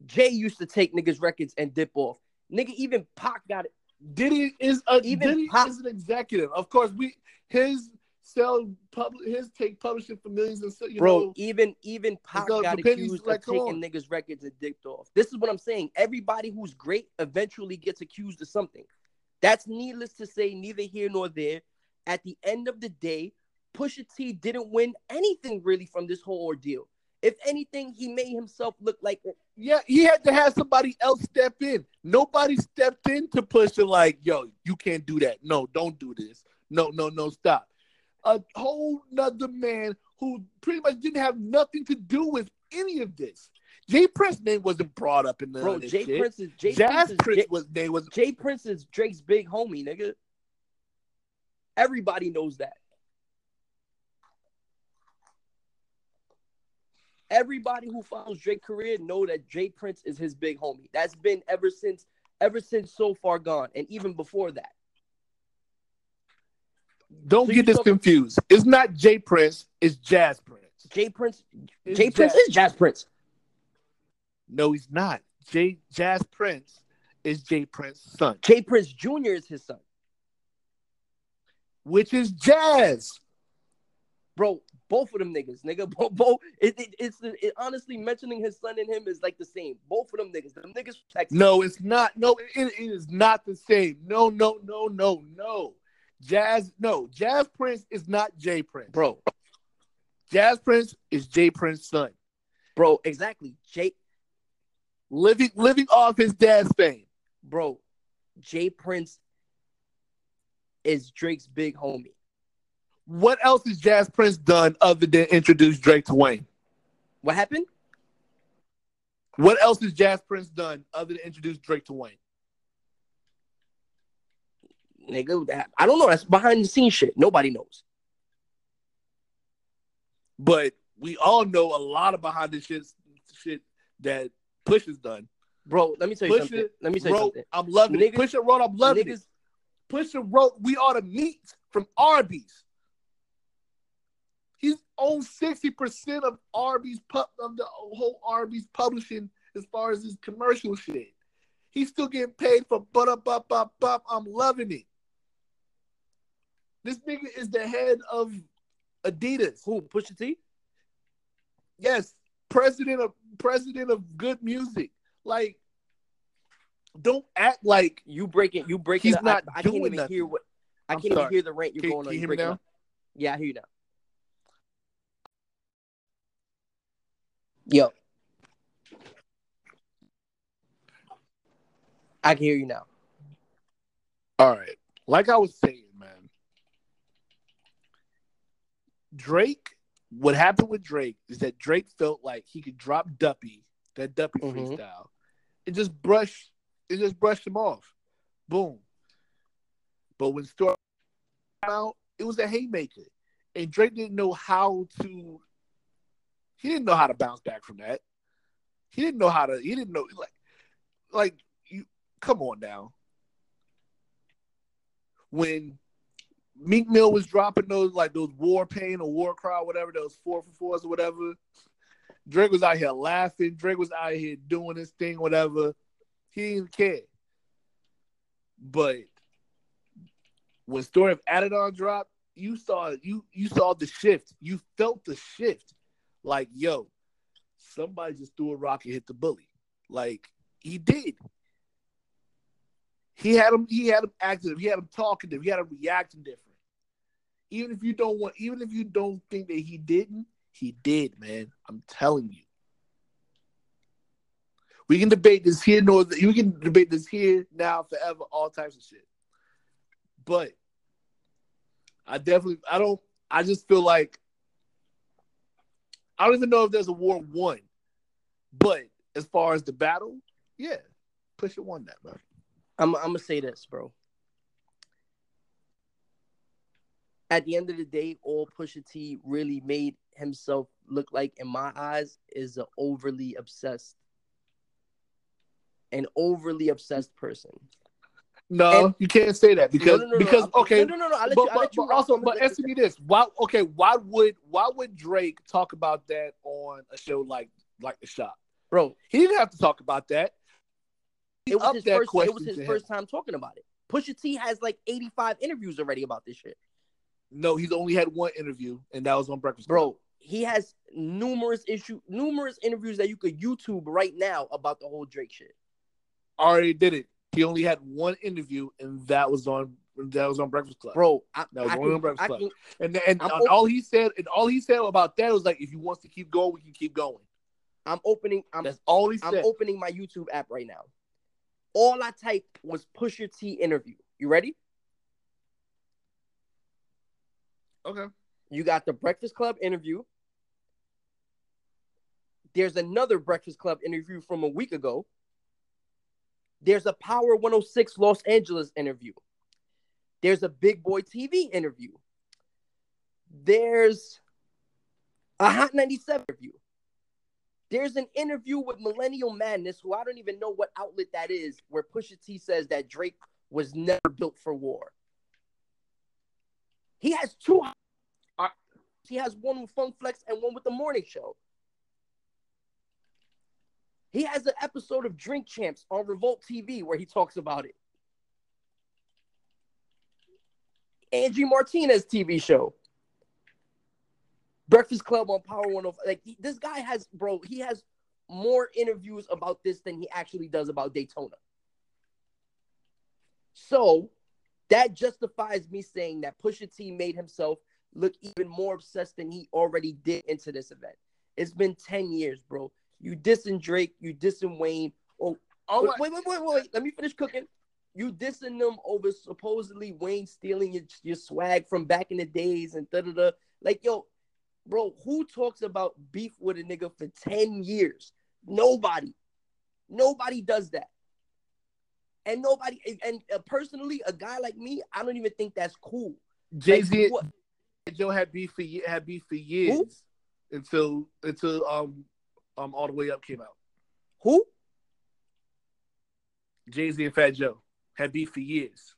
Jay used to take niggas records and dip off. Nigga, even Pac got it. Diddy is a Even Diddy Pop- is an executive. Of course, we his sell pub his take publishing for millions and so you Bro, know. even even Pac so got accused like, of taking on. niggas records and dipped off. This is what I'm saying. Everybody who's great eventually gets accused of something. That's needless to say, neither here nor there. At the end of the day, Pusha T didn't win anything really from this whole ordeal. If anything, he made himself look like Yeah, he had to have somebody else step in. Nobody stepped in to push it like, yo, you can't do that. No, don't do this. No, no, no, stop. A whole nother man who pretty much didn't have nothing to do with any of this. Jay Prince's name wasn't brought up in the bro. Jay Prince is Jay Jas Prince Prince Jay, was was Jay Prince is Drake's big homie, nigga. Everybody knows that. Everybody who follows Drake's career know that Jay Prince is his big homie. That's been ever since ever since so far gone, and even before that. Don't So get this confused. It's not Jay Prince, it's Jas Prince. Jay Prince, It's Jay Prince Jazz. is Jas Prince. No, he's not. Jay Jas Prince is Jay Prince's son, Jay Prince Jr. is his son, which is Jazz. bro. Both of them niggas, nigga. Both, both it, it, it's the, it, honestly mentioning his son and him is like the same. Both of them niggas, them niggas from Texas. No, it's not. No, it, it is not the same. No, no, no, no, no. Jazz, no. Jas Prince is not Jay Prince. bro, Jas Prince is Jay Prince's son. bro. Exactly, Jay. Living living off his dad's fame. bro, Jay Prince is Drake's big homie. What else has Jas Prince done other than introduce Drake to Wayne? What happened? What else has Jas Prince done other than introduce Drake to Wayne? Nigga, that, I don't know. That's behind the scenes shit. Nobody knows. But we all know a lot of behind the shit shit that Push has done. Bro, let me tell you Push something. it, Let me tell you wrote, something. I'm loving it. Push it wrote, I'm loving it. Push Pusha wrote, "We ought to meet" from Arby's. He's owns sixty percent of Arby's pub of the whole Arby's publishing as far as his commercial shit. He's still getting paid for but up up up up. I'm loving it. This nigga is the head of Adidas. who? Pusha T? Yes, president of president of G.O.O.D. Music. Like, don't act like You breaking? You breaking? He's it- not I, I can't even nothing. hear what. I I'm can't even hear the rant you're Can- going can on. you You hear me now? up. Yeah, I hear you now. Yo, I can hear you now. All right. Like I was saying, man. Drake, what happened with Drake is that Drake felt like he could drop Duppy, that Duppy Mhm. freestyle, and just brush and just brush him off. Boom. But when Storm came out, it was a haymaker. And Drake didn't know how to he didn't know how to bounce back from that. He didn't know how to he didn't know like like you come on now when Meek Mill was dropping those like those war pain or war cry, whatever those four for fours or whatever. Drake was out here laughing. Drake was out here doing his thing, whatever. He didn't care. But when Story of Adidon dropped, you saw you you saw the shift. You felt the shift. Like, yo, somebody just threw a rock and hit the bully. Like he did. He had him. He had him active. He had him talking him. He had him reacting different. Even if you don't want, even if you don't think that he didn't, he did, man. I'm telling you. We can debate this here, nor we can debate this here, now, forever, all types of shit. But I definitely, I don't, I just feel like I don't even know if there's a war won. But as far as the battle, yeah, push it won that, man. I'm, I'm gonna say this, bro. At the end of the day, all Pusha T really made himself look like, in my eyes, is an overly obsessed, an overly obsessed person. No, And- you can't say that because No, no, no, because okay, no, no, no, no. I'll let but, you. I'll but- let you but also, but answer me this: why? Okay, why would why would Drake talk about that on a show like like the shop? bro. He didn't have to talk about that. He It was his first. It was his to him. first time talking about it. Pusha T has like 85 interviews already about this shit, No, he's only had one interview, and that was on Breakfast Club. bro. He has numerous issue, numerous interviews that you could YouTube right now about the whole Drake shit. Already did it. He only had one interview, and that was on that was on Breakfast Club. Bro, I, That was I can- the Breakfast I Club. can- And and, and all he said and all he said about that was like, if he wants to keep going, we can keep going. I'm opening. I'm That's all he said. I'm opening my YouTube app right now. All I typed was Pusha T interview. You ready? Okay. You got the Breakfast Club interview. There's another Breakfast Club interview from a week ago. There's a Power 106 Los Angeles interview. There's a Big Boy TV interview. There's a Hot 97 interview. There's an interview with Millennial Madness, who I don't even know what outlet that is, where Pusha T says that Drake was never built for war. He has two he has one with Funk Flex and one with the morning show. He has an episode of Drink Champs on Revolt TV where he talks about it. Angie Martinez TV show. Breakfast Club on Power 105. Like he- this guy has, bro, he has more interviews about this than he actually does about Daytona. So that justifies me saying that Pusha T made himself look even more obsessed than he already did into this event. It's been 10 years, bro. You dissing Drake, you dissing Wayne. Oh, Oh, wait, wait, wait, wait, wait. Let me finish cooking. You dissing them over supposedly Wayne stealing your, your swag from back in the days and da da da. Like, yo, bro, who talks about beef with a nigga for 10 years? Nobody. Nobody does that. And nobody, and uh, personally, a guy like me, I don't even think that's cool. Jay Z Like, what- Joe had beef for had beef for years until until um um all the way up came out. Who? Jay Z and Fat Joe had beef for years.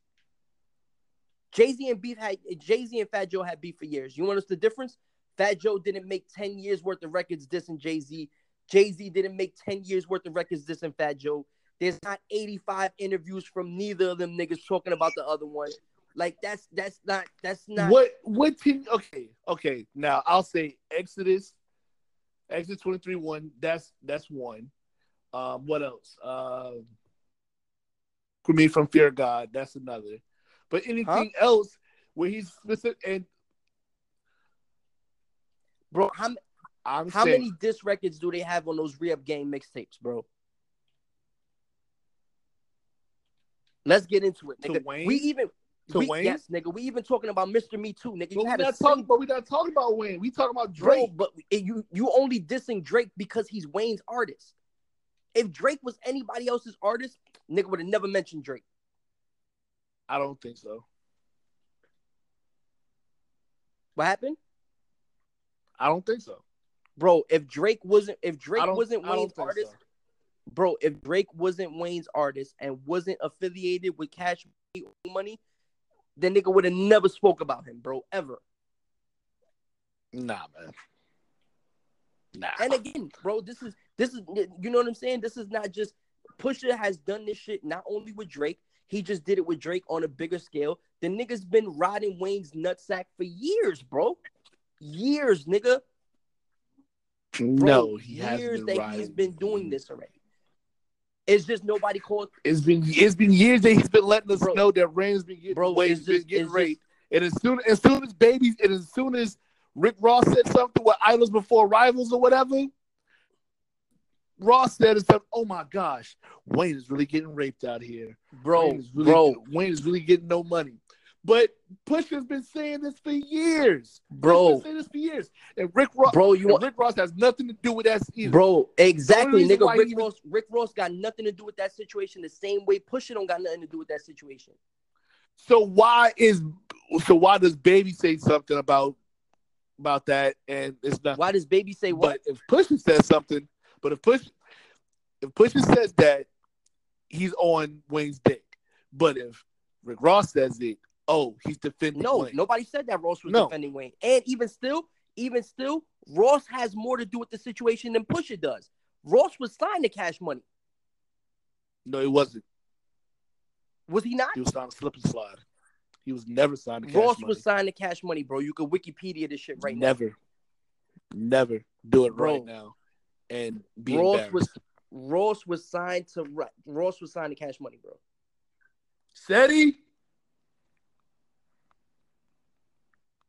Jay Z and Beef had Jay Z and Fat Joe had beef for years. You want us the difference? Fat Joe didn't make 10 years worth of records dissing Jay Z. Jay Z didn't make 10 years worth of records dissing Fat Joe. There's not 85 interviews from neither of them niggas talking about the other one. Like that's that's not that's not What what team? Okay, okay. Now I'll say Exodus, Exodus twenty three one. That's that's one. Um, what else? Um, for me from Fear of God. That's another. But anything else where he's specific and bro. How, I'm how saying, many disc records do they have on those Re-Up Gang mixtapes, bro? Let's get into it, To nigga. Wayne? We even To we, Wayne? yes, nigga. We even talking about Mr. Me Too, nigga. But You we had a not sing- talking, but we not talking about Wayne. We talking about Bro, Drake. but it- you you only dissing Drake because he's Wayne's artist. If Drake was anybody else's artist, nigga would have never mentioned Drake. I don't think so. What happened? I don't think so. Bro, if Drake wasn't if Drake wasn't Wayne's artist, so. Bro, if Drake wasn't Wayne's artist and wasn't affiliated with Cash Money, then nigga would have never spoke about him, bro, ever. Nah, man. Nah. And again, bro, this is this is you know what I'm saying? This is not just Pusha has done this shit not only with Drake, he just did it with Drake on a bigger scale. The nigga's been riding Wayne's nutsack for years, bro. Years, nigga. Bro, no, he has years been that riding. he's been doing this already. It's just nobody called It's been it's been years that he's been letting us Bro. know that Rain's been getting Bro, he's been getting raped. And as soon as soon as babies and as soon as Rick Ross said something with idols before rivals or whatever, Ross said and said, "Oh my gosh, Wayne is really getting raped out here. bro, Wayne really, bro, Wayne is really getting no money." But Push has been saying this for years. He's bro, been saying this for years. And Rick Ross, bro, you want Rick Ross has nothing to do with that either. Bro, exactly, nigga. Rick even- Ross, Rick Ross got nothing to do with that situation. The same way Pusha don't got nothing to do with that situation. So why is so why does Baby say something about about that and it's not? Why does Baby say what? But if Push says something, but if Push if Push says that, he's on Wayne's dick. But if Rick Ross says it, oh, he's defending no, Wayne. nobody said that Ross was No. defending Wayne. And even still, even still, Ross has more to do with the situation than Pusha does. Ross was signed to Cash Money. No, he wasn't. Was he not? He was signed to slip and slide. He was never signed to Cash Ross Money. was signed to Cash Money, bro. You could Wikipedia this shit right now. never, never do it Bro. right now, and be. Ross was Ross was signed to Ross was signed to Cash Money, bro. Said he?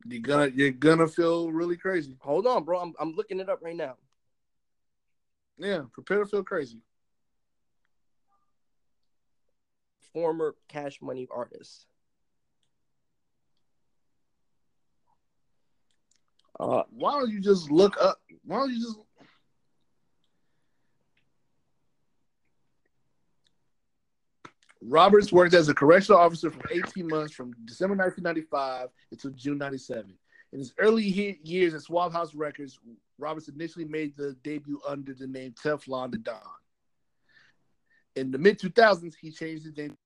You're gonna you're gonna feel really crazy. Hold on, bro. I'm I'm looking it up right now. Yeah, prepare to feel crazy. Former Cash Money artist. Uh, Why don't you just look up? Why don't you just? Roberts worked as a correctional officer for 18 months from December 1995 until June 97. In his early years at Suave House Records, Roberts initially made the debut under the name Teflon the Don. In the mid 2000s, he changed his name.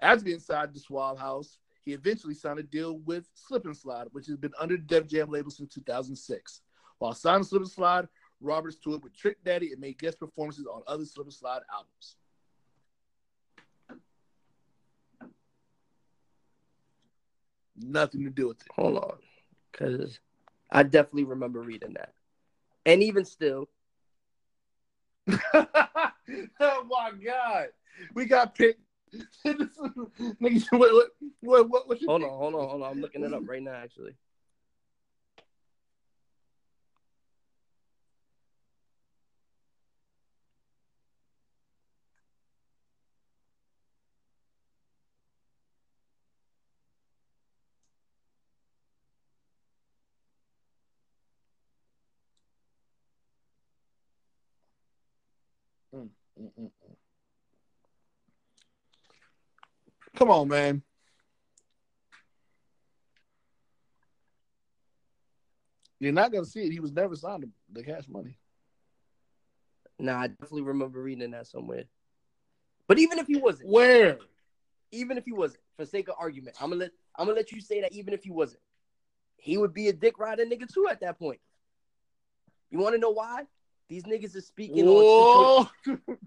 After being signed to Swab House, he eventually signed a deal with Slip and Slide, which has been under the Def Jam label since 2006. While signing Slip and Slide, Roberts toured with Trick Daddy and made guest performances on other Slip and Slide albums. Nothing to do with it. hold on, because I definitely remember reading that. And even still, oh my god, we got picked. What, what, what, what, hold on, hold on, hold on. I'm looking it up right now, actually. Come on, man. You're not gonna see it. He was never signed to the cash money. Nah, I definitely remember reading that somewhere. But even if he wasn't, Where? even if he wasn't, for sake of argument, I'm gonna let I'm gonna let you say that even if he wasn't, he would be a dick rider nigga too at that point. You want to know why? These niggas are speaking on. situa-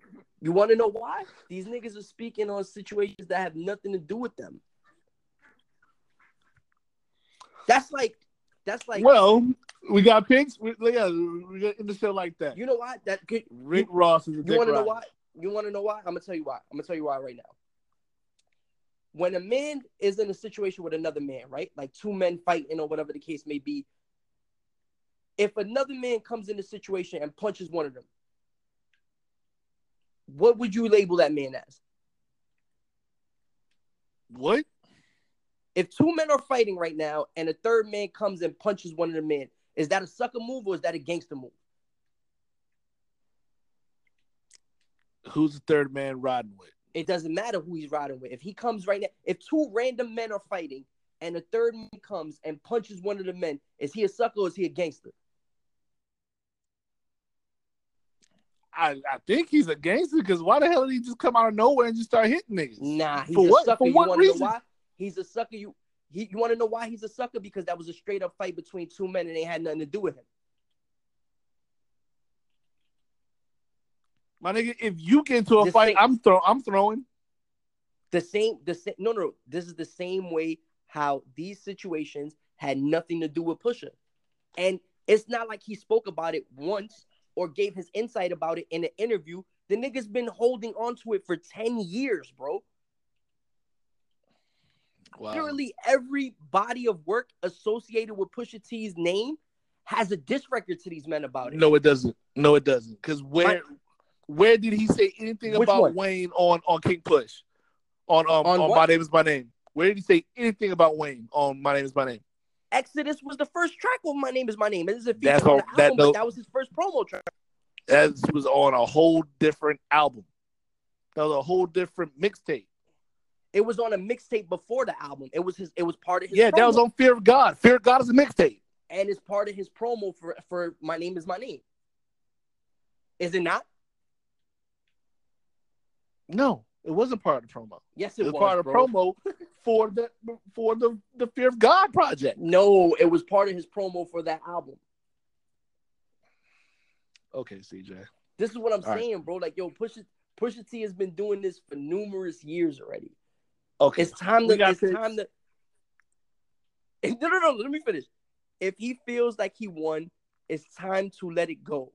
you want to know why? These niggas are speaking on situations that have nothing to do with them. That's like, that's like, well, we got picks. We, yeah, we got in the show like that. you know why? That could, Rick Ross is a You want to know why? You want to know why? I'm gonna tell you why. I'm gonna tell you why right now. When a man is in a situation with another man, right? Like two men fighting or whatever the case may be. If another man comes in the situation and punches one of them, what would you label that man as? What? If two men are fighting right now and a third man comes and punches one of the men, is that a sucker move or is that a gangster move? Who's the third man riding with? It doesn't matter who he's riding with. If he comes right now, if two random men are fighting and a third man comes and punches one of the men, is he a sucker or is he a gangster? I, I think he's a gangster because why the hell did he just come out of nowhere and just start hitting niggas? Nah, he's For a what- sucker. for you what to know reason? why? He's a sucker. You he, you want to know why he's a sucker? Because that was a straight up fight between two men and they had nothing to do with him. My nigga, if you get into a This fight, thing- I'm throw I'm throwing. The same, the same. No, no, this is the same way how these situations had nothing to do with Pusha, and it's not like he spoke about it once or gave his insight about it in an interview. The nigga's been holding on to it for ten years, bro. Wow. Literally every body of work associated with Pusha T's name has a diss record to these men about it. No, it doesn't. No, it doesn't. Because where where did he say anything about one? Wayne on on King Push? On um On on. My Name Is My Name. Where did he say anything about Wayne on My Name Is My Name? Exodus was the first track with My Name Is My Name. This is a feature That's on the album, that but that was his first promo track. That was on a whole different album. That was a whole different mixtape. It was on a mixtape before the album. It was his. It was part of his. Yeah, that was on Fear of God. Fear of God is a mixtape. and it's part of his promo for for my name is my name. Is it not? No, it wasn't part of the promo. Yes, It it, was was, part of the promo for the for the the Fear of God project. No, it was part of his promo for that album. Okay, CJ. This is what I'm All right. saying, bro. Like, yo, Pusha Pusha T has been doing this for numerous years already. Okay. It's time to. It's picks. time to. No, no, no. Let me finish. If he feels like he won, it's time to let it go.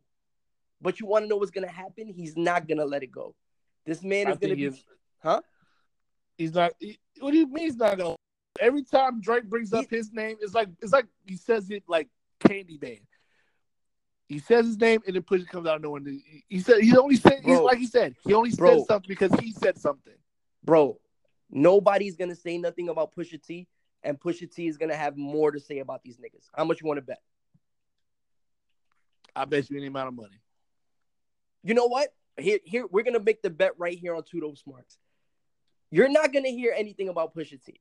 But you want to know what's gonna happen? He's not gonna let it go. This man is gonna think be. Huh? He's not. He, what do you mean he's not gonna? Every time Drake brings up his name, it's like it's like he says it like Candyman. He says his name and then Pusha comes out nowhere. He, he said he only said he's like he said he only Bro. said something because he said something. bro, nobody's gonna say nothing about Pusha T, and Pusha T is gonna have more to say about these niggas. How much you want to bet? I bet you any amount of money. You know what? Here, here, we're gonna make the bet right here on Two Dope Smarts. You're not gonna hear anything about Pusha T.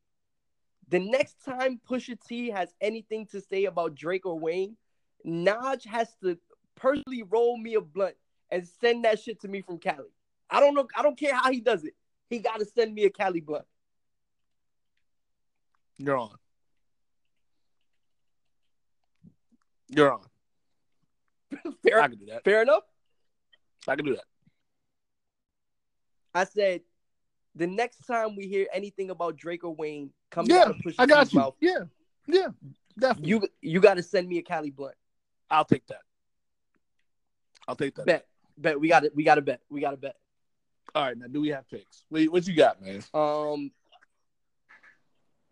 The next time Pusha T has anything to say about Drake or Wayne, Naj has to personally roll me a blunt and send that shit to me from Cali. I don't know. I don't care how he does it. He got to send me a Cali blunt. You're on. You're on. Fair, I can do that. fair enough. I can do that. I said, the next time we hear anything about Drake or Wayne coming Yeah, out of Pusha I got you. mouth, Yeah, yeah, definitely. you you got to send me a Cali blunt. I'll take that. I'll take that. Bet, bet. We got it. We got to bet. We got to bet. All right, now do we have picks? Wait, what you got, man? Um,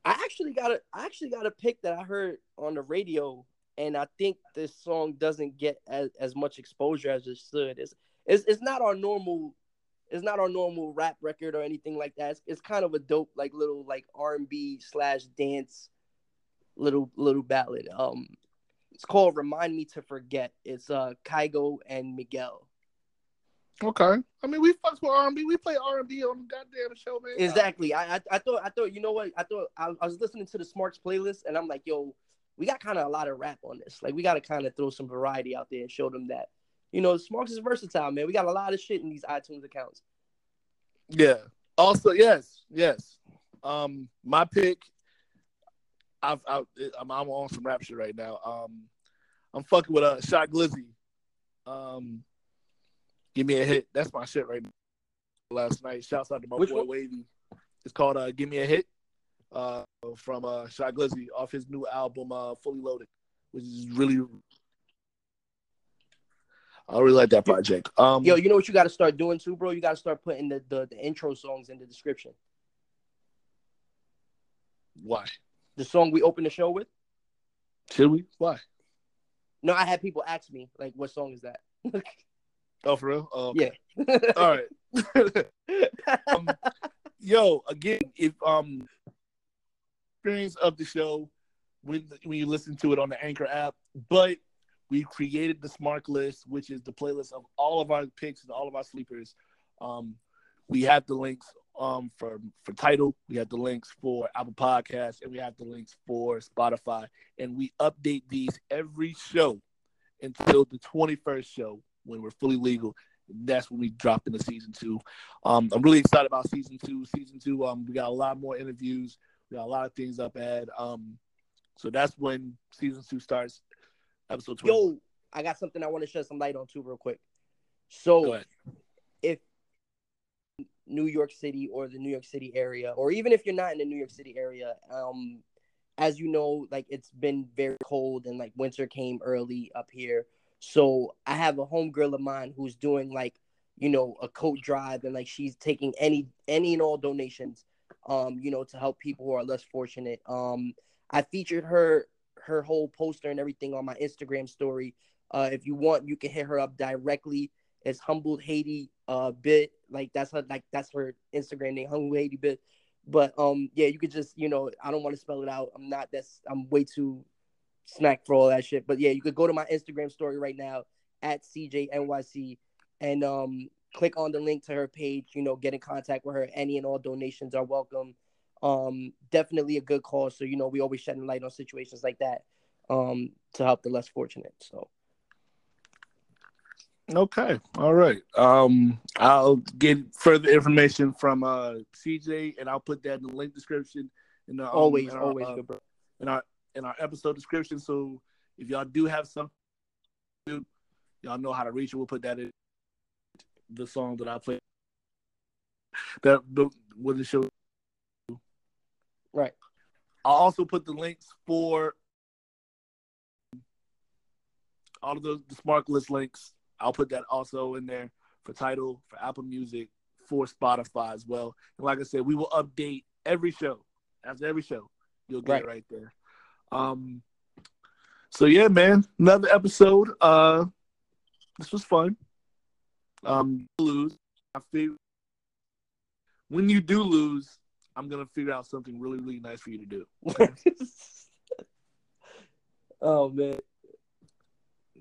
I actually got a I actually got a pick that I heard on the radio, and I think this song doesn't get as, as much exposure as it should. It's, it's it's not our normal, it's not our normal rap record or anything like that. It's, it's kind of a dope like little like R and B slash dance, little little ballad. Um, it's called "Remind Me to Forget." It's uh Kygo and Miguel. Okay. I mean, we fucks with R and B. We play R and B on the goddamn show, man. Exactly. I, I I thought I thought you know what I thought I, I was listening to the Smarts playlist and I'm like, yo, we got kind of a lot of rap on this. Like we got to kind of throw some variety out there and show them that, you know, Smarks is versatile, man. We got a lot of shit in these iTunes accounts. Yeah. Also, yes, yes. Um, my pick. I've, I've I'm, I'm on some rap shit right now. Um, I'm fucking with a uh, Shy Glizzy. Um, give me a hit. That's my shit right now. Last night, shouts out to my Which boy one? Wavy. It's called uh, "Give Me a Hit." Uh, from uh, Shy Glizzy off his new album, uh, Fully Loaded, which is really. I really like that project. Um, Yo, you know what you got to start doing too, bro? You got to start putting the, the the intro songs in the description. why The song we opened the show with. should we? Why? No, I had people ask me like, what song is that? Oh, for real? Oh, okay. yeah. All right. um, yo, again, if um experience of the show when when you listen to it on the Anchor app, but we created the Smart List, which is the playlist of all of our picks and all of our sleepers. Um, we have the links um for for Tidal, we have the links for Apple Podcasts, and we have the links for Spotify, and we update these every show until the twenty first show when we're fully legal that's when we dropped into season two. Um, I'm really excited about season two. Season two, um, we got a lot more interviews. We got a lot of things up ahead. Um, so that's when season two starts. Episode 20. Yo, I got something I want to shed some light on too, real quick. So, if New York City or the New York City area, or even if you're not in the New York City area, um, as you know, like it's been very cold and like winter came early up here. So I have a homegirl of mine who's doing like, you know, a coat drive and like she's taking any any and all donations, um, you know, to help people who are less fortunate. Um, I featured her her whole poster and everything on my Instagram story. Uh, if you want, you can hit her up directly. It's humbled Haiti uh bit like that's her like that's her Instagram name humbled Haiti bit. But um yeah, you could just you know I don't want to spell it out. I'm not that's I'm way too smack for all that shit. But yeah, you could go to my Instagram story right now at CJNYC and um click on the link to her page. You know, get in contact with her. Any and all donations are welcome. Um, definitely a good cause. So you know, we always shedding light on situations like that um to help the less fortunate. So Okay. All right. Um, I'll get further information from uh CJ, and I'll put that in the link description. In the, um, always, in our, always uh, good, bro. in our in our episode description. So if y'all do have something, Y'all know how to reach it. We'll put that in the song that I play. That the with the show. Right. I'll also put the links for all of the, the smart list links. I'll put that also in there for Tidal, for Apple Music, for Spotify as well. And like I said, we will update every show. After every show, you'll get Right. it right there. Um so yeah, man, another episode. Uh this was fun. Um lose. I feel when you do lose, I'm gonna figure out something really, really nice for you to do. oh man.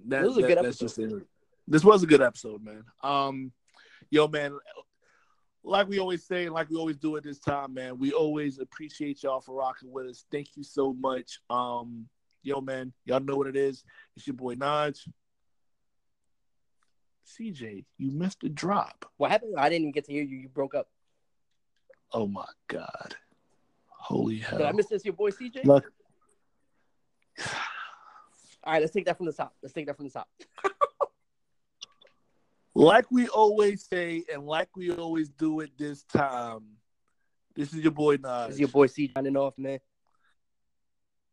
That, This was a good that's just it. This was a good episode, man. Um, yo, man, like we always say, like we always do at this time, man. We always appreciate y'all for rocking with us. Thank you so much. Um, yo, man, y'all know what it is. It's your boy Naj. CJ, you missed a drop. What happened? I didn't even get to hear you. You broke up. Oh my god. Holy hell. Did I miss this? Your boy CJ. Look, All right, let's take that from the top. Let's take that from the top. like we always say, and like we always do at this time, this is your boy Naj. This is your boy CJ signing off, man.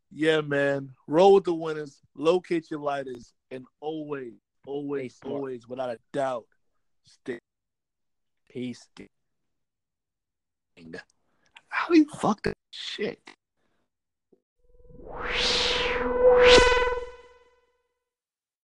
Yeah, man. Roll with the winners, locate your lighters, and always, always, always, without a doubt, stay. Peace. How do you fuck that shit?